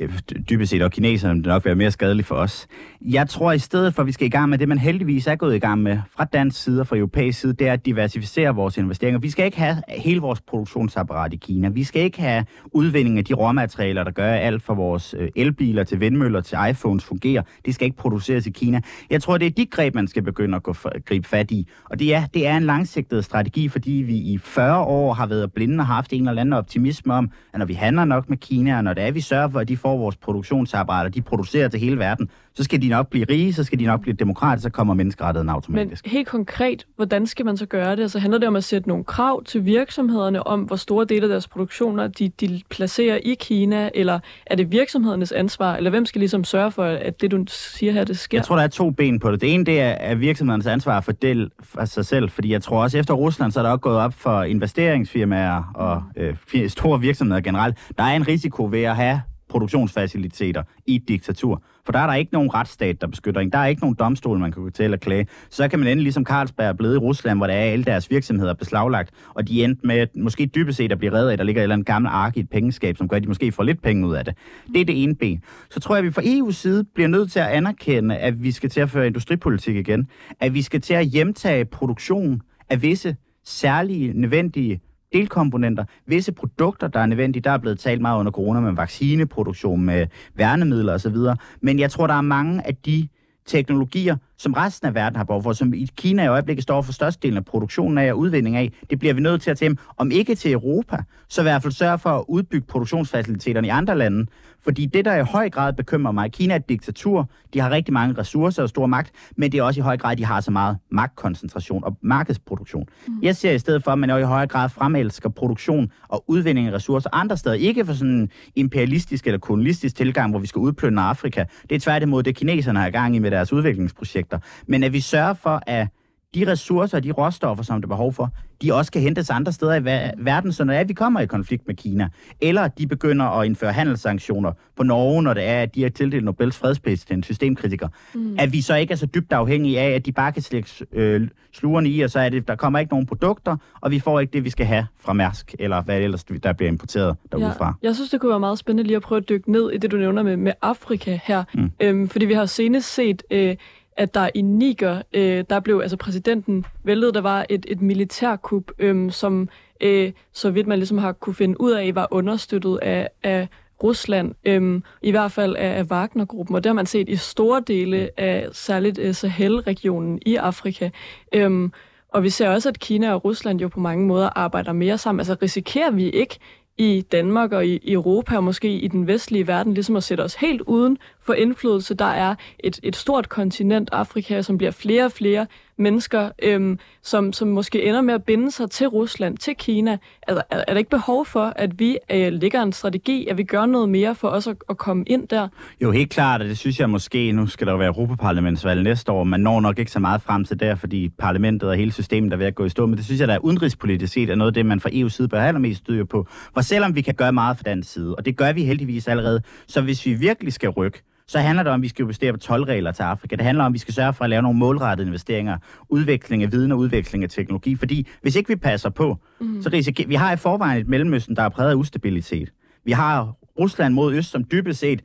S4: Øh, dybest set, og kineserne vil nok være mere skadelig for os. Jeg tror i stedet for, at vi skal i gang med det, man heldigvis er gået i gang med fra dansk side og fra europæisk side, det er at diversificere vores investeringer. Vi skal ikke have hele vores produktionsapparat i Kina. Vi skal ikke have udvinding af de råmaterialer, der gør alt fra vores øh, elbiler til vindmøller til iPhones fungerer. Det skal ikke produceres i Kina. Jeg tror, det er de greb, man skal begynde at gå for, gribe fat i. Og det er, det er en langsigtet strategi, fordi vi i 40 år har været blinde og haft en eller anden optimisme om, at når vi handler nok med Kina, og når det er, vi sørger for, at de får får vores produktionsapparater, de producerer til hele verden, så skal de nok blive rige, så skal de nok blive demokratiske, så kommer menneskerettigheden automatisk.
S2: Men helt konkret, hvordan skal man så gøre det? Altså handler det om at sætte nogle krav til virksomhederne om, hvor store dele af deres produktioner de, de placerer i Kina, eller er det virksomhedernes ansvar, eller hvem skal ligesom sørge for, at det du siger her, det sker?
S4: Jeg tror, der er to ben på det. Det ene, det er, er virksomhedernes ansvar for, del, for sig selv, fordi jeg tror også, efter Rusland, så er der også gået op for investeringsfirmaer og øh, store virksomheder generelt. Der er en risiko ved at have produktionsfaciliteter i et diktatur. For der er der ikke nogen retsstat, der beskytter en. Der er ikke nogen domstol, man kan gå til at klage. Så kan man endelig ligesom Carlsberg er blevet i Rusland, hvor der er alle deres virksomheder beslaglagt, og de endte med måske dybest set at blive reddet af, der ligger et eller andet gammelt ark i et pengeskab, som gør, at de måske får lidt penge ud af det. Det er det ene ben. Så tror jeg, at vi fra EU's side bliver nødt til at anerkende, at vi skal til at føre industripolitik igen. At vi skal til at hjemtage produktion af visse særlige nødvendige delkomponenter, visse produkter, der er nødvendige. Der er blevet talt meget under corona med vaccineproduktion, med værnemidler osv. Men jeg tror, der er mange af de teknologier, som resten af verden har behov for, som i Kina i øjeblikket står for størstedelen af produktionen af og udvinding af, det bliver vi nødt til at tage om ikke til Europa, så i hvert fald sørge for at udbygge produktionsfaciliteterne i andre lande. Fordi det, der i høj grad bekymrer mig, Kina er et diktatur, de har rigtig mange ressourcer og stor magt, men det er også i høj grad, de har så meget magtkoncentration og markedsproduktion. Mm. Jeg ser i stedet for, at man i høj grad fremelsker produktion og udvinding af ressourcer andre steder. Ikke for sådan en imperialistisk eller kolonistisk tilgang, hvor vi skal udplyndre Afrika. Det er tværtimod det, kineserne har i gang i med deres udviklingsprojekter. Men at vi sørger for, at de ressourcer og de råstoffer, som der er behov for, de også kan hentes andre steder i verden, så når det er, at vi kommer i konflikt med Kina, eller de begynder at indføre handelssanktioner på Norge, når det er, at de har tildelt Nobels fredspris til en systemkritiker, mm. at vi så ikke er så dybt afhængige af, at de bare kan slække øh, slugerne i, og så er det, der kommer ikke nogen produkter, og vi får ikke det, vi skal have fra Mærsk, eller hvad ellers, der bliver importeret derudfra. Ja,
S2: jeg synes, det kunne være meget spændende lige at prøve at dykke ned i det, du nævner med, med Afrika her, mm. øhm, fordi vi har senest set... Øh, at der i Niger, øh, der blev altså præsidenten væltet, der var et, et militærkup, øh, som øh, så vidt man ligesom har kunne finde ud af, var understøttet af, af Rusland, øh, i hvert fald af, af Wagner-gruppen, og det har man set i store dele af særligt øh, Sahel-regionen i Afrika. Øh, og vi ser også, at Kina og Rusland jo på mange måder arbejder mere sammen. Altså risikerer vi ikke i Danmark og i Europa og måske i den vestlige verden ligesom at sætte os helt uden for indflydelse. Der er et, et stort kontinent, Afrika, som bliver flere og flere mennesker, øhm, som, som måske ender med at binde sig til Rusland, til Kina. Altså, er, er der ikke behov for, at vi øh, lægger en strategi, at vi gør noget mere for os at, at komme ind der?
S4: Jo, helt klart, og det synes jeg måske, nu skal der jo være Europaparlamentsvalg næste år, man når nok ikke så meget frem til der, fordi parlamentet og hele systemet er ved at gå i stå, men det synes jeg, der er udenrigspolitisk set, er noget af det, man fra EU's side bør have allermest styr på. For selvom vi kan gøre meget fra den side, og det gør vi heldigvis allerede, så hvis vi virkelig skal rykke, så handler det om, at vi skal investere på 12-regler til Afrika. Det handler om, at vi skal sørge for at lave nogle målrettede investeringer, udvikling af viden og udvikling af teknologi. Fordi hvis ikke vi passer på, mm. så risikerer vi har i forvejen et mellemøsten, der er præget af ustabilitet. Vi har Rusland mod øst, som dybest set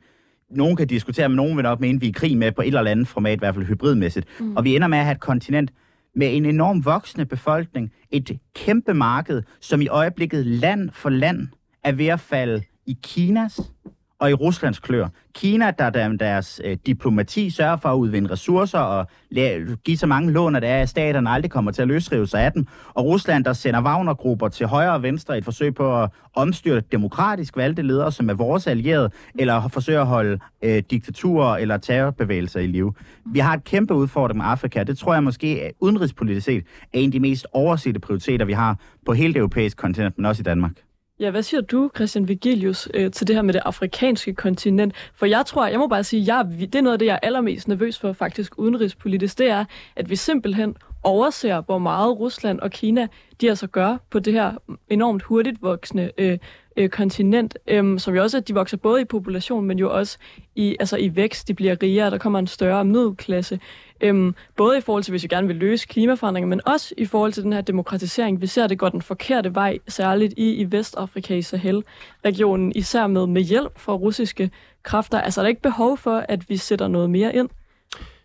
S4: nogen kan diskutere, men nogen vil nok mene, at vi er i krig med på et eller andet format, i hvert fald hybridmæssigt. Mm. Og vi ender med at have et kontinent med en enorm voksende befolkning, et kæmpe marked, som i øjeblikket land for land er ved at falde i Kinas og i Ruslands klør. Kina, der, gennem deres øh, diplomati sørger for at udvinde ressourcer og give så mange lån, at det er, at staterne aldrig kommer til at løsrive sig af dem. Og Rusland, der sender Wagner-grupper til højre og venstre i et forsøg på at omstyrte demokratisk valgte ledere, som er vores allierede, eller forsøger at holde øh, diktaturer eller terrorbevægelser i live. Vi har et kæmpe udfordring med Afrika. Det tror jeg måske øh, udenrigspolitisk set er en af de mest oversete prioriteter, vi har på hele det europæiske kontinent, men også i Danmark.
S2: Ja, hvad siger du, Christian Vigilius, øh, til det her med det afrikanske kontinent? For jeg tror, jeg må bare sige, jeg, det er noget af det, jeg er allermest nervøs for faktisk udenrigspolitisk, det er, at vi simpelthen overser, hvor meget Rusland og Kina de altså gør på det her enormt hurtigt voksende øh, øh, kontinent, øh, som jo også, at de vokser både i population, men jo også i, altså i vækst. De bliver rigere, der kommer en større middelklasse. Øhm, både i forhold til, hvis vi gerne vil løse klimaforandringer, men også i forhold til den her demokratisering. Vi ser, at det går den forkerte vej, særligt i, i Vestafrika i Sahel-regionen, især med, med hjælp fra russiske kræfter. Altså er der ikke behov for, at vi sætter noget mere ind?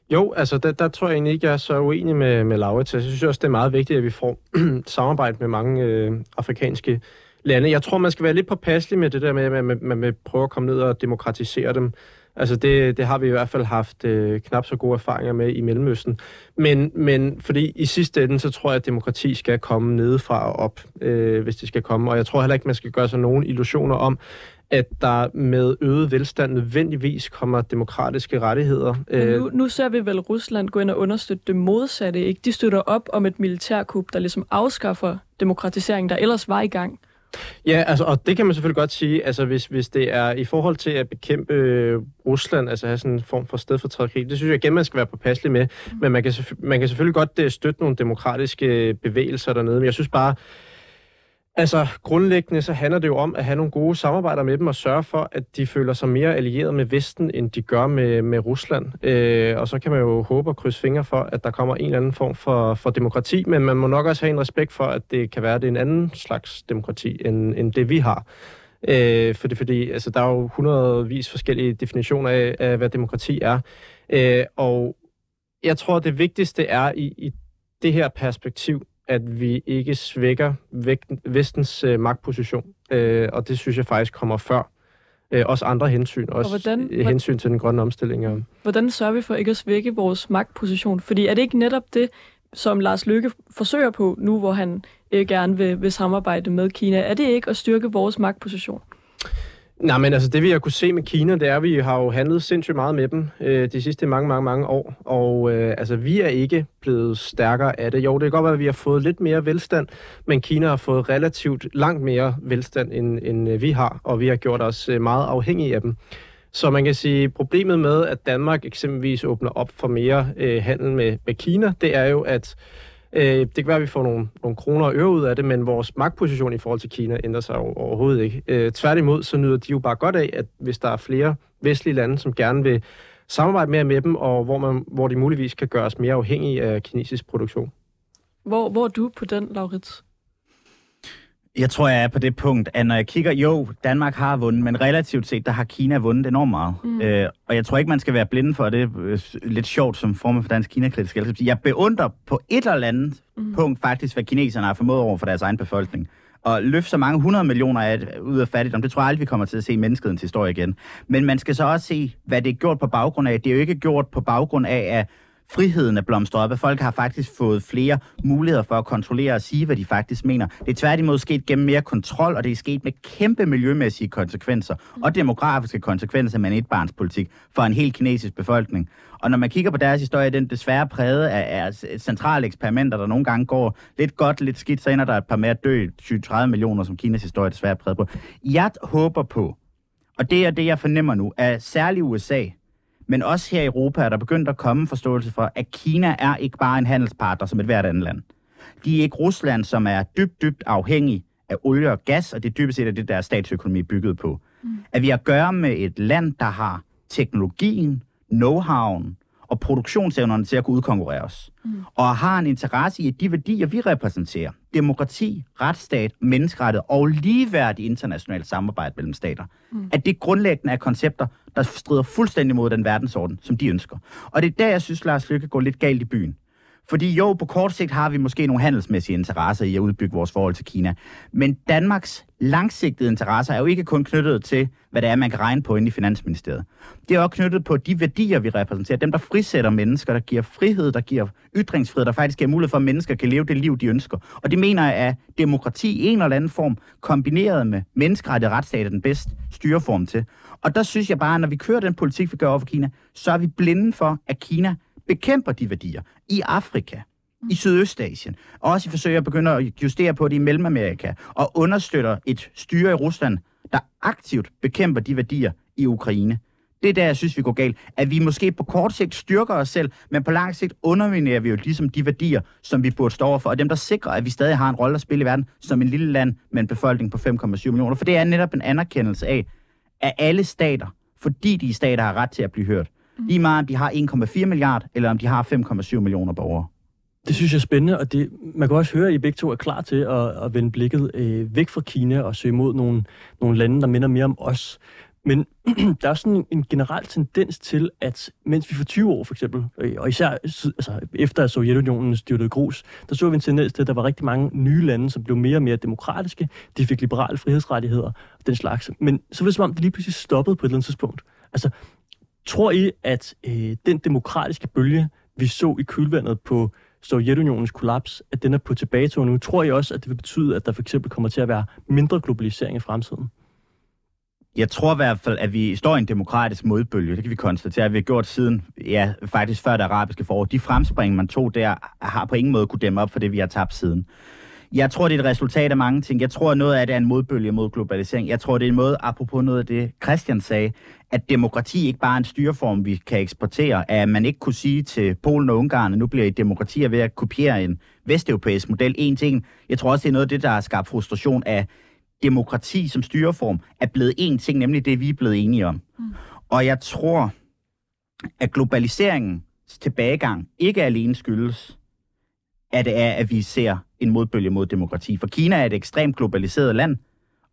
S3: Jo, altså der, der tror jeg egentlig ikke, jeg er så uenig med, med Laurits. Jeg synes også, det er meget vigtigt, at vi får [clears throat] samarbejde med mange øh, afrikanske lande. Jeg tror, man skal være lidt påpasselig med det der med, at man, man vil prøve at komme ned og demokratisere dem. Altså det, det har vi i hvert fald haft øh, knap så gode erfaringer med i Mellemøsten. Men, men fordi i sidste ende, så tror jeg, at demokrati skal komme nedefra og op, øh, hvis det skal komme. Og jeg tror heller ikke, man skal gøre sig nogen illusioner om, at der med øget velstand nødvendigvis kommer demokratiske rettigheder.
S2: Men nu, øh, nu ser vi vel Rusland gå ind og understøtte det modsatte. Ikke? De støtter op om et militærkup, der ligesom afskaffer demokratiseringen, der ellers var i gang.
S3: Ja, altså, og det kan man selvfølgelig godt sige, altså hvis, hvis det er i forhold til at bekæmpe øh, Rusland, altså have sådan en form for stedfortræderkrig, det synes jeg igen, man skal være påpasselig med, mm. men man kan, man kan selvfølgelig godt øh, støtte nogle demokratiske bevægelser dernede, men jeg synes bare, Altså, grundlæggende så handler det jo om at have nogle gode samarbejder med dem og sørge for, at de føler sig mere allieret med Vesten, end de gør med, med Rusland. Øh, og så kan man jo håbe og krydse fingre for, at der kommer en eller anden form for, for demokrati, men man må nok også have en respekt for, at det kan være, at det er en anden slags demokrati, end, end det vi har. Øh, fordi, fordi altså, der er jo hundredvis forskellige definitioner af, af hvad demokrati er. Øh, og jeg tror, det vigtigste er i, i det her perspektiv, at vi ikke svækker vestens øh, magtposition. Øh, og det synes jeg faktisk kommer før. Øh, også andre hensyn, også hvordan, hensyn til den grønne omstilling. Og...
S2: Hvordan sørger vi for ikke at svække vores magtposition? Fordi er det ikke netop det, som Lars Løkke forsøger på nu, hvor han øh, gerne vil, vil samarbejde med Kina? Er det ikke at styrke vores magtposition?
S3: Nej, men altså det vi har kunne se med Kina, det er, at vi har jo handlet sindssygt meget med dem øh, de sidste mange, mange, mange år. Og øh, altså vi er ikke blevet stærkere af det. Jo, det kan godt være, at vi har fået lidt mere velstand, men Kina har fået relativt langt mere velstand, end, end øh, vi har, og vi har gjort os øh, meget afhængige af dem. Så man kan sige, problemet med, at Danmark eksempelvis åbner op for mere øh, handel med, med Kina, det er jo, at Øh, det kan være, at vi får nogle, nogle kroner og øre ud af det, men vores magtposition i forhold til Kina ændrer sig overhovedet ikke. Øh, tværtimod, så nyder de jo bare godt af, at hvis der er flere vestlige lande, som gerne vil samarbejde mere med dem, og hvor, man, hvor de muligvis kan gøres mere afhængige af kinesisk produktion.
S2: Hvor, hvor er du på den, Laurits?
S4: Jeg tror, jeg er på det punkt, at når jeg kigger, jo, Danmark har vundet, men relativt set, der har Kina vundet enormt meget. Mm. Øh, og jeg tror ikke, man skal være blind for det. Øh, lidt sjovt som form for dansk Kina-kritisk. Jeg beundrer på et eller andet mm. punkt faktisk, hvad kineserne har formået over for deres egen befolkning. Og løfte så mange hundrede millioner af, ud af fattigdom, det tror jeg aldrig, vi kommer til at se i menneskehedens historie igen. Men man skal så også se, hvad det er gjort på baggrund af. Det er jo ikke gjort på baggrund af, at friheden er blomstret op, at folk har faktisk fået flere muligheder for at kontrollere og sige, hvad de faktisk mener. Det er tværtimod sket gennem mere kontrol, og det er sket med kæmpe miljømæssige konsekvenser og demografiske konsekvenser med en etbarnspolitik for en helt kinesisk befolkning. Og når man kigger på deres historie, den desværre præget af, af centrale eksperimenter, der nogle gange går lidt godt, lidt skidt, så ender der et par mere døde dø 20-30 millioner, som Kinas historie desværre er præget på. Jeg håber på, og det er det, jeg fornemmer nu, at særligt USA, men også her i Europa er der begyndt at komme forståelse for, at Kina er ikke bare en handelspartner som et hvert andet land. De er ikke Rusland, som er dybt, dybt afhængig af olie og gas, og det er dybest set det, der statsøkonomi er bygget på. Mm. At vi har at gøre med et land, der har teknologien, know-howen og produktionsevnerne til at kunne udkonkurrere os. Mm. Og har en interesse i, at de værdier, vi repræsenterer, demokrati, retsstat, menneskerettighed og ligeværdig internationalt samarbejde mellem stater, mm. at det grundlæggende er koncepter, der strider fuldstændig mod den verdensorden, som de ønsker. Og det er der, jeg synes, Lars Lykke går lidt galt i byen. Fordi jo, på kort sigt har vi måske nogle handelsmæssige interesser i at udbygge vores forhold til Kina. Men Danmarks langsigtede interesser er jo ikke kun knyttet til, hvad det er, man kan regne på inde i Finansministeriet. Det er også knyttet på de værdier, vi repræsenterer. Dem, der frisætter mennesker, der giver frihed, der giver ytringsfrihed, der faktisk giver mulighed for, at mennesker kan leve det liv, de ønsker. Og det mener jeg, at demokrati i en eller anden form, kombineret med menneskerettighed retsstat, er den bedste styreform til. Og der synes jeg bare, at når vi kører den politik, vi gør over for Kina, så er vi blinde for, at Kina bekæmper de værdier i Afrika, i Sydøstasien, og også i forsøger at begynde at justere på det i Mellemamerika, og understøtter et styre i Rusland, der aktivt bekæmper de værdier i Ukraine. Det er der, jeg synes, vi går galt. At vi måske på kort sigt styrker os selv, men på lang sigt underminerer vi jo ligesom de værdier, som vi burde stå over for, og dem, der sikrer, at vi stadig har en rolle at spille i verden, som en lille land med en befolkning på 5,7 millioner. For det er netop en anerkendelse af, at alle stater, fordi de stater har ret til at blive hørt, Lige meget om de har 1,4 milliard, eller om de har 5,7 millioner borgere.
S1: Det synes jeg er spændende, og det, man kan også høre, at I begge to er klar til at, at vende blikket øh, væk fra Kina og søge mod nogle, nogle lande, der minder mere om os. Men [clears throat] der er sådan en, en generel tendens til, at mens vi for 20 år for eksempel, øh, og især altså, efter at Sovjetunionen styrtede grus, der så vi en tendens til, at der var rigtig mange nye lande, som blev mere og mere demokratiske. De fik liberale frihedsrettigheder og den slags. Men så var det som om, det lige pludselig stoppede på et eller andet tidspunkt. Altså, Tror I, at øh, den demokratiske bølge, vi så i kølvandet på Sovjetunionens kollaps, at den er på tilbagetog nu? Tror I også, at det vil betyde, at der for eksempel kommer til at være mindre globalisering i fremtiden?
S4: Jeg tror i hvert fald, at vi står i en demokratisk modbølge. Det kan vi konstatere, at vi har gjort siden, ja, faktisk før det arabiske forår. De fremspring, man tog der, har på ingen måde kunne dæmme op for det, vi har tabt siden. Jeg tror, det er et resultat af mange ting. Jeg tror, noget af det er en modbølge mod globalisering. Jeg tror, det er en måde, apropos noget af det, Christian sagde, at demokrati ikke bare er en styreform, vi kan eksportere. At man ikke kunne sige til Polen og Ungarn, at nu bliver I demokratier ved at kopiere en vesteuropæisk model en ting. Jeg tror også, det er noget af det, der har skabt frustration af demokrati som styreform, er blevet en ting, nemlig det, vi er blevet enige om. Mm. Og jeg tror, at globaliseringens tilbagegang ikke alene skyldes, at det er, at vi ser en modbølge mod demokrati. For Kina er et ekstremt globaliseret land,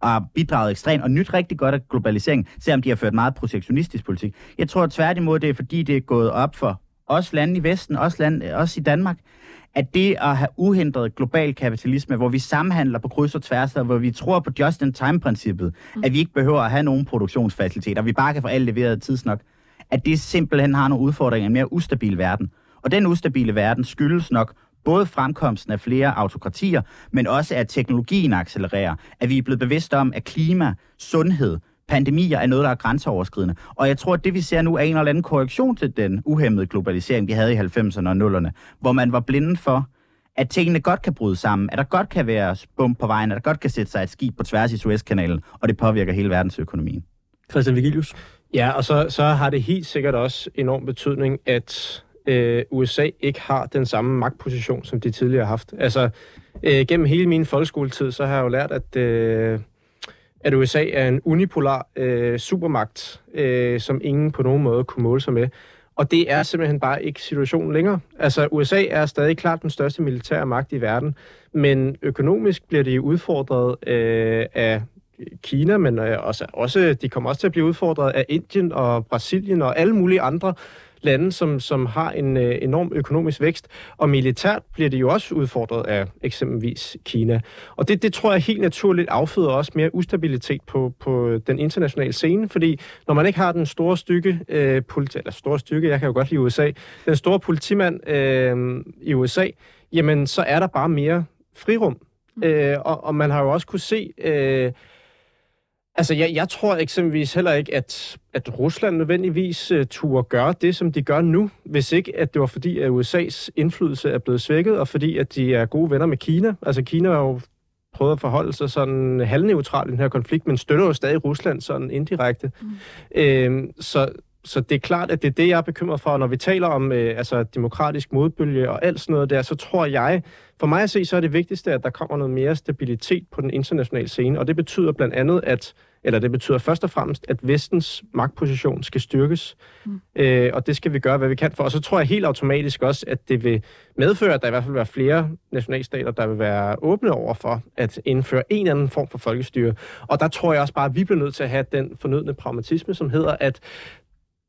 S4: og har bidraget ekstremt og nyt rigtig godt af globalisering, selvom de har ført meget protektionistisk politik. Jeg tror tværtimod, det er fordi, det er gået op for os lande i Vesten, os, land, os i Danmark, at det at have uhindret global kapitalisme, hvor vi samhandler på kryds og tværs, og hvor vi tror på just-in-time-princippet, mm. at vi ikke behøver at have nogen produktionsfaciliteter, vi bare kan få alt leveret tidsnok, at det simpelthen har nogle udfordringer i en mere ustabil verden. Og den ustabile verden skyldes nok både fremkomsten af flere autokratier, men også at teknologien accelererer, at vi er blevet bevidste om, at klima, sundhed, pandemier er noget, der er grænseoverskridende. Og jeg tror, at det vi ser nu er en eller anden korrektion til den uhemmede globalisering, vi havde i 90'erne og 0'erne, hvor man var blinde for, at tingene godt kan bryde sammen, at der godt kan være bump på vejen, at der godt kan sætte sig et skib på tværs i Suezkanalen, og det påvirker hele verdensøkonomien.
S1: Christian Vigilius?
S3: Ja, og så, så har det helt sikkert også enorm betydning, at øh, USA ikke har den samme magtposition, som de tidligere har haft. Altså, øh, gennem hele min folkeskoletid, så har jeg jo lært, at, øh, at USA er en unipolar øh, supermagt, øh, som ingen på nogen måde kunne måle sig med. Og det er simpelthen bare ikke situationen længere. Altså, USA er stadig klart den største militære magt i verden, men økonomisk bliver de udfordret øh, af Kina, men øh, også, også, de kommer også til at blive udfordret af Indien og Brasilien og alle mulige andre lande, som, som har en øh, enorm økonomisk vækst, og militært bliver det jo også udfordret af eksempelvis Kina. Og det, det tror jeg helt naturligt afføder også mere ustabilitet på, på den internationale scene, fordi når man ikke har den store stykke, øh, politi- eller store stykke, jeg kan jo godt lide USA, den store politimand øh, i USA, jamen så er der bare mere frirum. Mm. Øh, og, og man har jo også kunne se... Øh, Altså, jeg, jeg tror eksempelvis heller ikke, at, at Rusland nødvendigvis uh, turde gøre det, som de gør nu, hvis ikke, at det var fordi, at USA's indflydelse er blevet svækket, og fordi, at de er gode venner med Kina. Altså, Kina har jo prøvet at forholde sig sådan halvneutralt i den her konflikt, men støtter jo stadig Rusland sådan indirekte. Mm. Øh, så, så det er klart, at det er det, jeg er bekymret for. når vi taler om øh, altså, demokratisk modbølge og alt sådan noget der, så tror jeg, for mig at se, så er det vigtigste, at der kommer noget mere stabilitet på den internationale scene. Og det betyder blandt andet, at eller det betyder først og fremmest, at vestens magtposition skal styrkes. Mm. Øh, og det skal vi gøre, hvad vi kan for. Og så tror jeg helt automatisk også, at det vil medføre, at der i hvert fald vil være flere nationalstater, der vil være åbne over for at indføre en eller anden form for folkestyre. Og der tror jeg også bare, at vi bliver nødt til at have den fornødne pragmatisme, som hedder, at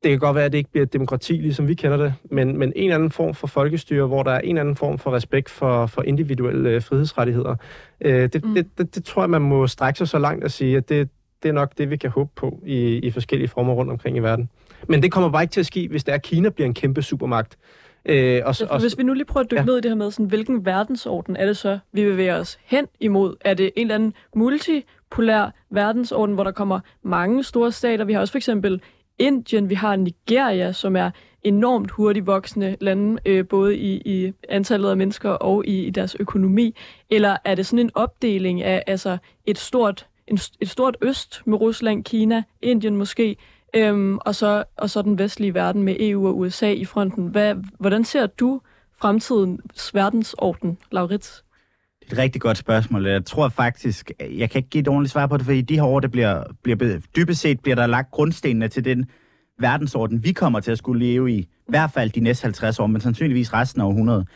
S3: det kan godt være, at det ikke bliver et demokrati, ligesom vi kender det, men, men en eller anden form for folkestyre, hvor der er en eller anden form for respekt for, for individuelle øh, frihedsrettigheder. Øh, det, mm. det, det, det tror jeg, man må strække sig så langt at sige, at det, det er nok det, vi kan håbe på i, i forskellige former rundt omkring i verden. Men det kommer bare ikke til at ske, hvis det er, at Kina bliver en kæmpe supermagt.
S2: Øh, og, og, hvis vi nu lige prøver at dykke ja. ned i det her med, sådan, hvilken verdensorden er det så, vi bevæger os hen imod? Er det en eller anden multipolær verdensorden, hvor der kommer mange store stater? Vi har også for eksempel Indien, vi har Nigeria, som er enormt hurtigt voksende lande, øh, både i, i antallet af mennesker og i, i deres økonomi? Eller er det sådan en opdeling af altså et stort, en, et stort øst med Rusland, Kina, Indien måske, øhm, og, så, og så den vestlige verden med EU og USA i fronten? Hvad, hvordan ser du fremtidens verdensorden, Laurits?
S4: Det er et rigtig godt spørgsmål. Jeg tror faktisk, jeg kan ikke give et ordentligt svar på det, fordi de her år, det bliver, bliver dybest set bliver der lagt grundstenene til den verdensorden, vi kommer til at skulle leve i. I hvert fald de næste 50 år, men sandsynligvis resten af århundredet.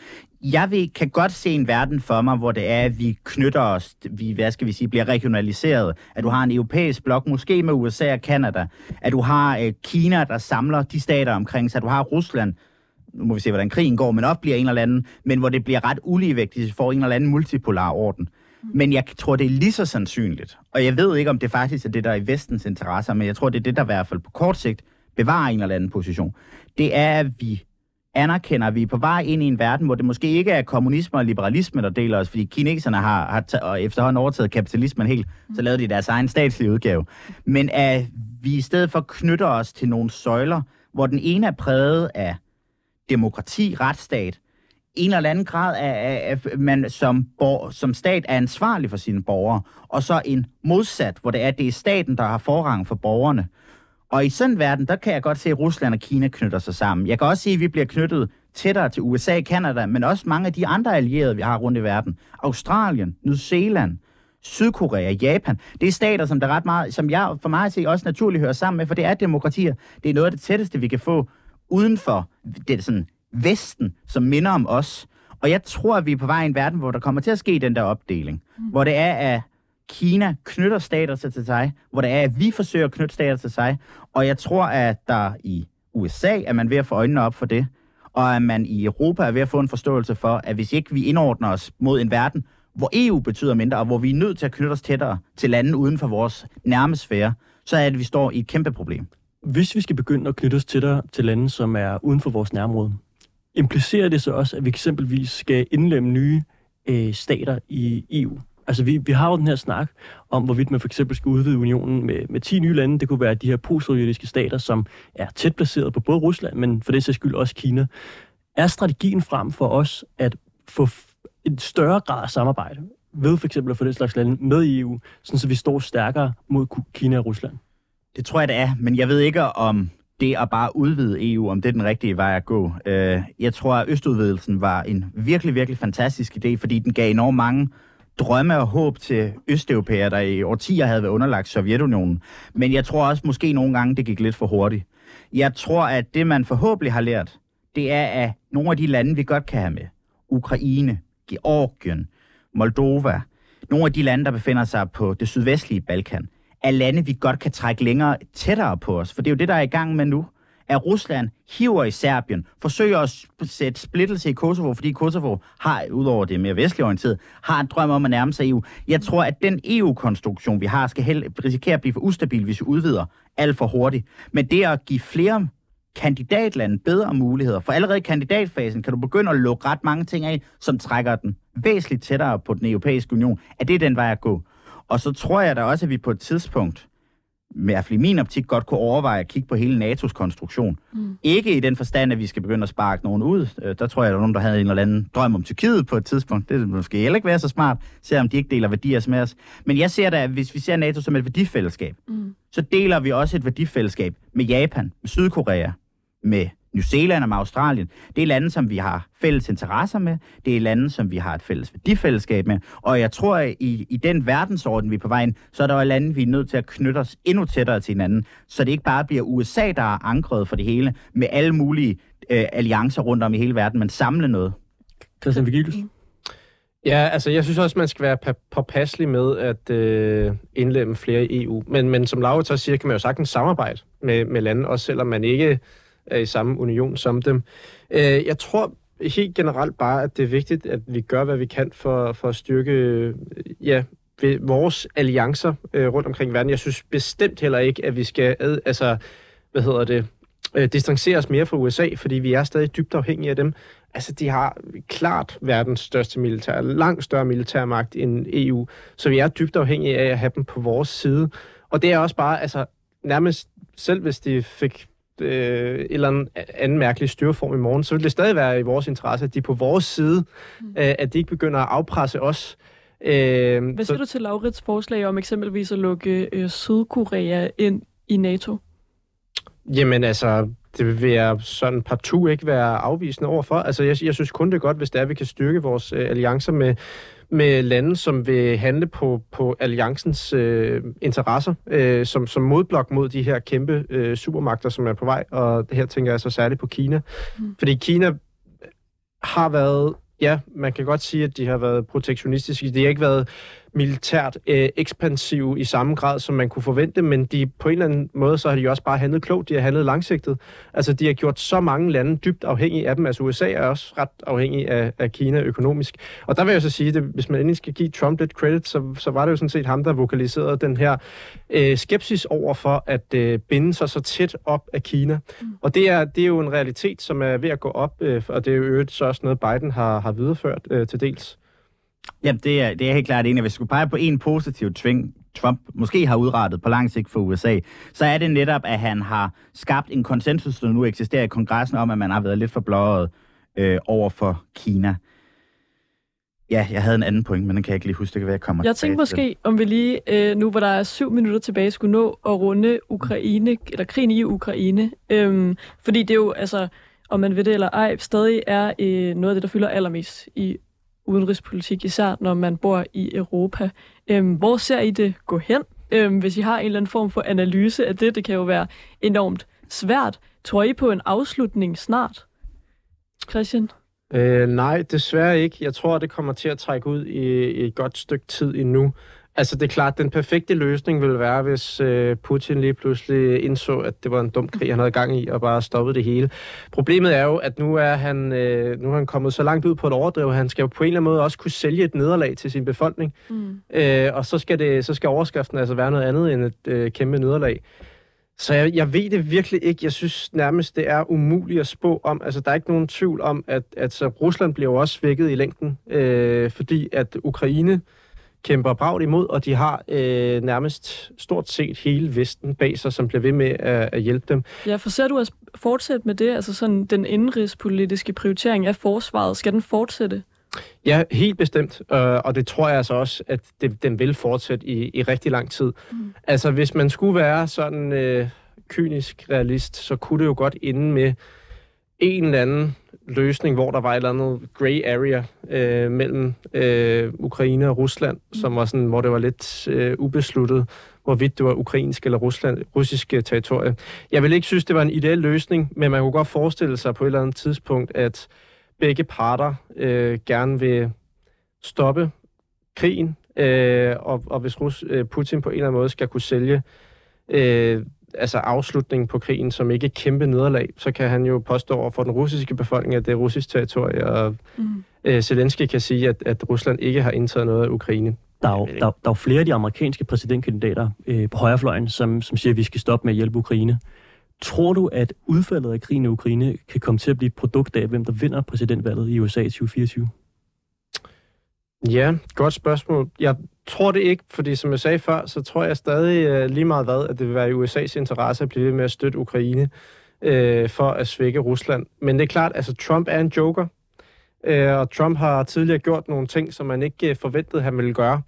S4: Jeg vil, kan godt se en verden for mig, hvor det er, at vi knytter os, vi, hvad skal vi sige, bliver regionaliseret. At du har en europæisk blok, måske med USA og Kanada. At du har øh, Kina, der samler de stater omkring sig. At du har Rusland, nu må vi se, hvordan krigen går, men opbliver en eller anden, men hvor det bliver ret uligevægtigt, får en eller anden multipolar orden. Men jeg tror, det er lige så sandsynligt, og jeg ved ikke, om det faktisk er det, der er i vestens interesser, men jeg tror, det er det, der i hvert fald på kort sigt bevarer en eller anden position. Det er, at vi anerkender, at vi er på vej ind i en verden, hvor det måske ikke er kommunisme og liberalisme, der deler os, fordi kineserne har, har t- og efterhånden overtaget kapitalismen helt, så lavede de deres egen statslige udgave. Men at vi i stedet for knytter os til nogle søjler, hvor den ene er præget af demokrati, retsstat, en eller anden grad af, af, af man som, bor, som stat er ansvarlig for sine borgere, og så en modsat, hvor det er, det er staten, der har forrang for borgerne. Og i sådan en verden, der kan jeg godt se, at Rusland og Kina knytter sig sammen. Jeg kan også se, at vi bliver knyttet tættere til USA og Kanada, men også mange af de andre allierede, vi har rundt i verden. Australien, New Zealand, Sydkorea, Japan. Det er stater, som der ret meget, som jeg for mig at se også naturligt hører sammen med, for det er demokratier. Det er noget af det tætteste, vi kan få uden for det sådan Vesten, som minder om os. Og jeg tror, at vi er på vej i en verden, hvor der kommer til at ske den der opdeling. Mm. Hvor det er, at Kina knytter stater sig til sig, hvor det er, at vi forsøger at knytte stater til sig. Og jeg tror, at der i USA er man ved at få øjnene op for det, og at man i Europa er ved at få en forståelse for, at hvis ikke vi indordner os mod en verden, hvor EU betyder mindre, og hvor vi er nødt til at knytte os tættere til lande uden for vores nærmesfære, så er det, at vi står i et kæmpe problem.
S1: Hvis vi skal begynde at knytte os til dig til lande, som er uden for vores nærområde, implicerer det så også, at vi eksempelvis skal indlemme nye øh, stater i EU? Altså, vi, vi har jo den her snak om, hvorvidt man for eksempel skal udvide unionen med, med 10 nye lande. Det kunne være de her postsovjetiske stater, som er tæt placeret på både Rusland, men for det sags skyld også Kina. Er strategien frem for os at få en større grad af samarbejde ved for eksempel at få den slags lande med i EU, sådan så vi står stærkere mod Kina og Rusland?
S4: Det tror jeg, det er, men jeg ved ikke, om det at bare udvide EU, om det er den rigtige vej at gå. Øh, jeg tror, at østudvidelsen var en virkelig, virkelig fantastisk idé, fordi den gav enormt mange drømme og håb til østeuropæere, der i årtier havde været underlagt Sovjetunionen. Men jeg tror også måske nogle gange, det gik lidt for hurtigt. Jeg tror, at det, man forhåbentlig har lært, det er, at nogle af de lande, vi godt kan have med, Ukraine, Georgien, Moldova, nogle af de lande, der befinder sig på det sydvestlige Balkan, af lande, vi godt kan trække længere tættere på os. For det er jo det, der er i gang med nu at Rusland hiver i Serbien, forsøger at sætte splittelse i Kosovo, fordi Kosovo har, udover det mere vestligt orienteret, har en drøm om at nærme sig EU. Jeg tror, at den EU-konstruktion, vi har, skal held, risikere at blive for ustabil, hvis vi udvider alt for hurtigt. Men det at give flere kandidatlande bedre muligheder. For allerede i kandidatfasen kan du begynde at lukke ret mange ting af, som trækker den væsentligt tættere på den europæiske union. Er det den vej at gå? Og så tror jeg da også, at vi på et tidspunkt, i hvert fald i min optik, godt kunne overveje at kigge på hele NATO's konstruktion. Mm. Ikke i den forstand, at vi skal begynde at sparke nogen ud. Øh, der tror jeg, at der er nogen, der havde en eller anden drøm om Tyrkiet på et tidspunkt. Det vil måske heller ikke være så smart, selvom de ikke deler værdier med os. Men jeg ser da, at hvis vi ser NATO som et værdifællesskab, mm. så deler vi også et værdifællesskab med Japan, med Sydkorea, med New Zealand og med Australien. Det er lande, som vi har fælles interesser med. Det er lande, som vi har et fælles værdifællesskab med. Og jeg tror, at i, i den verdensorden, vi er på vej ind, så er der jo lande, vi er nødt til at knytte os endnu tættere til hinanden, så det ikke bare bliver USA, der er ankret for det hele, med alle mulige øh, alliancer rundt om i hele verden, men samle noget.
S1: Christian Vigilius?
S3: Ja, altså jeg synes også, man skal være påpasselig med at øh, indlemme flere i EU. Men, men som Laura siger, kan man jo sagtens samarbejde med, med lande, også selvom man ikke er i samme union som dem. Øh, jeg tror helt generelt bare, at det er vigtigt, at vi gør, hvad vi kan for, for at styrke øh, ja, vores alliancer øh, rundt omkring verden. Jeg synes bestemt heller ikke, at vi skal ad, altså, hvad hedder det, øh, distancere os mere fra USA, fordi vi er stadig dybt afhængige af dem. Altså, de har klart verdens største militær, langt større militærmagt end EU, så vi er dybt afhængige af at have dem på vores side. Og det er også bare, altså, nærmest selv hvis de fik øh, eller anden mærkelig styreform i morgen, så vil det stadig være i vores interesse, at de er på vores side, mm. øh, at de ikke begynder at afpresse os.
S2: Øh, Hvad siger så... du til Laurits forslag om eksempelvis at lukke øh, Sydkorea ind i NATO?
S3: Jamen altså, det vil jeg sådan partout ikke være afvisende overfor. Altså, jeg, jeg synes kun, det er godt, hvis det er, at vi kan styrke vores øh, alliancer med, med lande, som vil handle på, på alliancens øh, interesser, øh, som, som modblok mod de her kæmpe øh, supermagter, som er på vej. Og her tænker jeg så særligt på Kina. Mm. Fordi Kina har været, ja, man kan godt sige, at de har været protektionistiske. De har ikke været militært øh, ekspansiv i samme grad, som man kunne forvente, men de på en eller anden måde, så har de også bare handlet klogt, de har handlet langsigtet. Altså, de har gjort så mange lande dybt afhængige af dem. Altså, USA er også ret afhængig af, af Kina økonomisk. Og der vil jeg så sige, at hvis man endelig skal give Trump lidt credit, så, så var det jo sådan set ham, der vokaliserede den her øh, skepsis over for at øh, binde sig så tæt op af Kina. Mm. Og det er, det er jo en realitet, som er ved at gå op, øh, og det er jo øvrigt så også noget, Biden har, har videreført øh, til dels.
S4: Jamen, det er, det er helt klart enig. Hvis vi skulle pege på en positiv tving, Trump måske har udrettet på lang sigt for USA, så er det netop, at han har skabt en konsensus, der nu eksisterer i kongressen, om at man har været lidt for blåret øh, over for Kina. Ja, jeg havde en anden point, men den kan jeg ikke lige huske. Det kan være, jeg kommer
S2: Jeg tænkte måske, til. om vi lige, øh, nu hvor der er syv minutter tilbage, skulle nå at runde Ukraine, eller krigen i Ukraine. Øhm, fordi det jo, altså, om man ved det eller ej, stadig er øh, noget af det, der fylder allermest i udenrigspolitik, især når man bor i Europa. Øhm, hvor ser I det gå hen? Øhm, hvis I har en eller anden form for analyse af det, det kan jo være enormt svært. Tror I på en afslutning snart? Christian?
S3: Øh, nej, desværre ikke. Jeg tror, det kommer til at trække ud i, i et godt stykke tid endnu. Altså, det er klart, den perfekte løsning ville være, hvis øh, Putin lige pludselig indså, at det var en dum krig, han havde gang i, og bare stoppede det hele. Problemet er jo, at nu er han, øh, nu er han kommet så langt ud på et overdrev, han skal jo på en eller anden måde også kunne sælge et nederlag til sin befolkning. Mm. Øh, og så skal, det, så skal overskriften altså være noget andet end et øh, kæmpe nederlag. Så jeg, jeg ved det virkelig ikke. Jeg synes nærmest, det er umuligt at spå om. Altså, der er ikke nogen tvivl om, at, at så Rusland bliver jo også svækket i længden, øh, fordi at Ukraine kæmper bragt imod, og de har øh, nærmest stort set hele Vesten bag sig, som bliver ved med at, at hjælpe dem.
S2: Ja, for ser du at fortsætte med det? Altså sådan den indrigspolitiske prioritering af forsvaret, skal den fortsætte?
S3: Ja, helt bestemt. Uh, og det tror jeg altså også, at det, den vil fortsætte i, i rigtig lang tid. Mm. Altså, hvis man skulle være sådan øh, kynisk realist, så kunne det jo godt ende med en eller anden løsning, hvor der var et eller andet gray area øh, mellem øh, Ukraine og Rusland, mm. som var sådan, hvor det var lidt øh, ubesluttet, hvorvidt det var ukrainsk eller Rusland, russisk territorie. Jeg vil ikke synes, det var en ideel løsning, men man kunne godt forestille sig på et eller andet tidspunkt, at begge parter øh, gerne vil stoppe krigen, øh, og, og hvis Rus, øh, Putin på en eller anden måde skal kunne sælge øh, altså afslutningen på krigen som ikke et kæmpe nederlag, så kan han jo påstå over for den russiske befolkning, at det er russisk territorie, og mm. øh, Zelensky kan sige, at, at Rusland ikke har indtaget noget af Ukraine.
S1: Der er, jo, der, der er jo flere af de amerikanske præsidentkandidater øh, på højrefløjen, som, som siger, at vi skal stoppe med at hjælpe Ukraine. Tror du, at udfaldet af krigen i Ukraine kan komme til at blive et produkt af, hvem der vinder præsidentvalget i USA i 2024?
S3: Ja, godt spørgsmål. Jeg tror det ikke, fordi som jeg sagde før, så tror jeg stadig øh, lige meget hvad, at det vil være i USA's interesse at blive ved med at støtte Ukraine øh, for at svække Rusland. Men det er klart, altså Trump er en joker, øh, og Trump har tidligere gjort nogle ting, som man ikke øh, forventede, han ville gøre.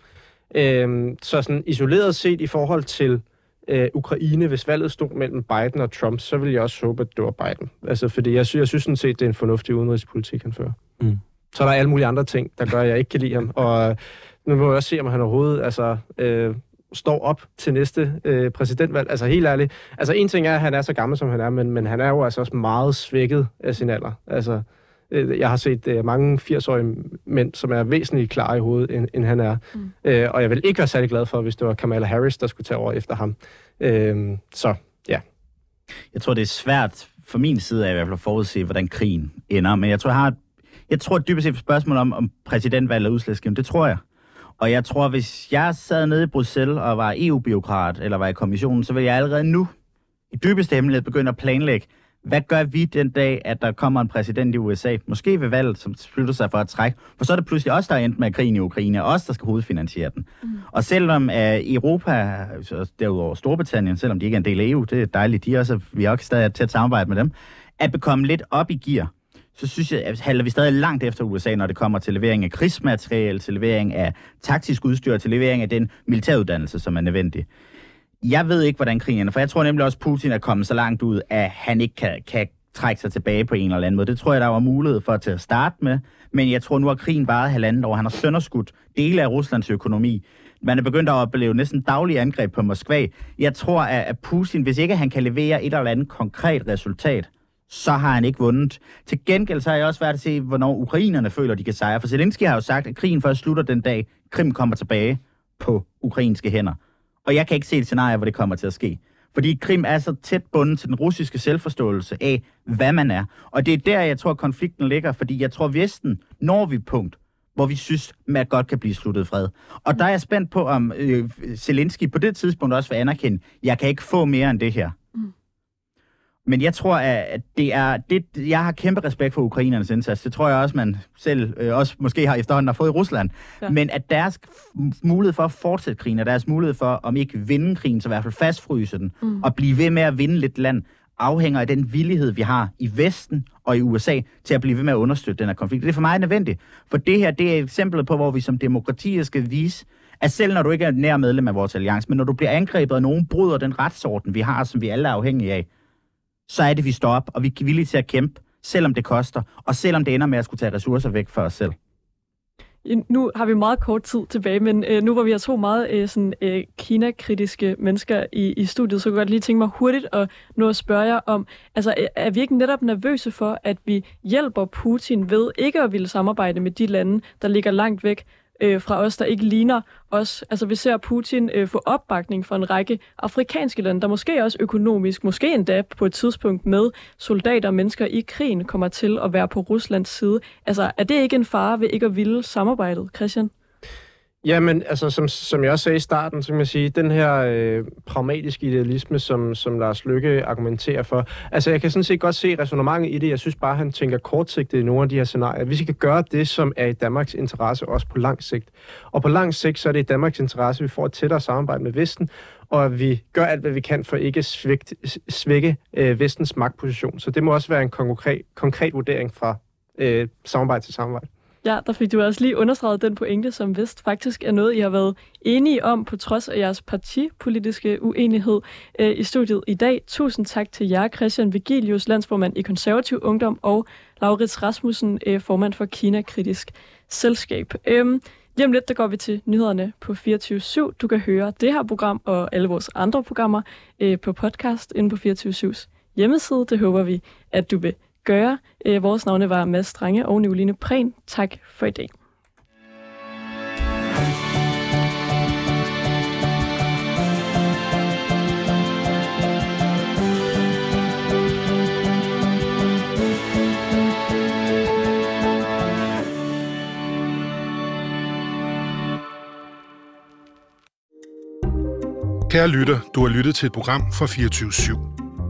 S3: Øh, så sådan isoleret set i forhold til øh, Ukraine, hvis valget stod mellem Biden og Trump, så vil jeg også håbe, at det var Biden. Altså, fordi jeg, sy- jeg synes sådan set, det er en fornuftig udenrigspolitik, han fører. Mm. Så er der alle mulige andre ting, der gør, at jeg ikke kan lide ham. Og nu må jeg også se, om han overhovedet altså, øh, står op til næste øh, præsidentvalg. Altså helt ærligt. Altså en ting er, at han er så gammel, som han er, men, men han er jo altså også meget svækket af sin alder. Altså, øh, jeg har set øh, mange 80-årige mænd, som er væsentligt klar i hovedet, end, end han er. Mm. Øh, og jeg vil ikke være særlig glad for, hvis det var Kamala Harris, der skulle tage over efter ham. Øh, så ja.
S4: Jeg tror, det er svært for min side af i hvert fald at forudse, hvordan krigen ender. Men jeg tror, jeg har jeg tror dybest set spørgsmål om, om præsidentvalget er udslagsgivende. Det tror jeg. Og jeg tror, hvis jeg sad nede i Bruxelles og var EU-biokrat, eller var i kommissionen, så ville jeg allerede nu, i dybeste hemmelighed, begynde at planlægge, hvad gør vi den dag, at der kommer en præsident i USA? Måske ved valget, som slutter sig for at trække. For så er det pludselig os, der er endt med krigen i Ukraine, og os, der skal hovedfinansiere den. Mm. Og selvom uh, Europa, derudover Storbritannien, selvom de ikke er en del af EU, det er dejligt, de også, vi er også stadig tæt samarbejde med dem, at bekomme lidt op i gear så synes jeg, at halder vi stadig langt efter USA, når det kommer til levering af krigsmateriel, til levering af taktisk udstyr, til levering af den militæruddannelse, som er nødvendig. Jeg ved ikke, hvordan krigen ender, for jeg tror nemlig også, at Putin er kommet så langt ud, at han ikke kan, kan trække sig tilbage på en eller anden måde. Det tror jeg, der var mulighed for til at starte med, men jeg tror nu, at krigen varede halvandet år. Han har sønderskudt dele af Ruslands økonomi. Man er begyndt at opleve næsten daglige angreb på Moskva. Jeg tror, at Putin, hvis ikke han kan levere et eller andet konkret resultat, så har han ikke vundet. Til gengæld så har jeg også været at se, hvornår ukrainerne føler, de kan sejre. For Zelensky har jo sagt, at krigen først slutter den dag, Krim kommer tilbage på ukrainske hænder. Og jeg kan ikke se et scenarie, hvor det kommer til at ske. Fordi Krim er så tæt bundet til den russiske selvforståelse af, hvad man er. Og det er der, jeg tror, konflikten ligger. Fordi jeg tror, Vesten når vi et punkt, hvor vi synes, man godt kan blive sluttet fred. Og der er jeg spændt på, om øh, Zelensky på det tidspunkt også vil anerkende, jeg kan ikke få mere end det her. Men jeg tror, at det er det, jeg har kæmpe respekt for ukrainernes indsats. Det tror jeg også, man selv øh, også måske har efterhånden har fået i Rusland. Ja. Men at deres mulighed for at fortsætte krigen, og deres mulighed for, om ikke vinde krigen, så i hvert fald fastfryse den, mm. og blive ved med at vinde lidt land, afhænger af den villighed, vi har i Vesten og i USA til at blive ved med at understøtte den her konflikt. Det er for mig nødvendigt. For det her, det er et eksempel på, hvor vi som demokratier skal vise, at selv når du ikke er nær medlem af vores alliance, men når du bliver angrebet, og nogen bryder den retsorden, vi har, som vi alle er afhængige af, så er det, vi står op, og vi er villige til at kæmpe, selvom det koster, og selvom det ender med at skulle tage ressourcer væk for os selv.
S2: Nu har vi meget kort tid tilbage, men øh, nu hvor vi har to meget øh, sådan, øh, Kina-kritiske mennesker i, i studiet, så kunne jeg godt lige tænke mig hurtigt at nå at spørge jer om, altså er vi ikke netop nervøse for, at vi hjælper Putin ved ikke at ville samarbejde med de lande, der ligger langt væk øh, fra os, der ikke ligner os. Altså vi ser Putin øh, få opbakning fra en række afrikanske lande, der måske også økonomisk, måske endda på et tidspunkt med soldater og mennesker i krigen kommer til at være på Ruslands side. Altså er det ikke en fare ved ikke at ville samarbejdet, Christian?
S3: Jamen, altså, som, som jeg også sagde i starten, så kan man sige, den her øh, pragmatiske idealisme, som, som Lars Lykke argumenterer for, altså, jeg kan sådan set godt se resonemanget i det. Jeg synes bare, han tænker kortsigtet i nogle af de her scenarier. Vi skal gøre det, som er i Danmarks interesse, også på lang sigt. Og på lang sigt, så er det i Danmarks interesse, at vi får et tættere samarbejde med Vesten, og at vi gør alt, hvad vi kan for ikke at svække, svække øh, Vestens magtposition. Så det må også være en konkret, konkret vurdering fra øh, samarbejde til samarbejde.
S2: Ja, der fik du også lige understreget den pointe, som vist faktisk er noget, I har været enige om på trods af jeres partipolitiske uenighed øh, i studiet i dag. Tusind tak til jer, Christian Vigilius, landsformand i Konservativ Ungdom, og Laurits Rasmussen, øh, formand for Kina Kritisk Selskab. Øhm, Lige om lidt, der går vi til nyhederne på 24-7. Du kan høre det her program og alle vores andre programmer øh, på podcast inde på 24-7's hjemmeside. Det håber vi, at du vil gøre. Øh, vores navne var Mads Strange og Nicoline Prehn. Tak for i dag.
S5: Kære lytter, du har lyttet til et program fra 24 /7.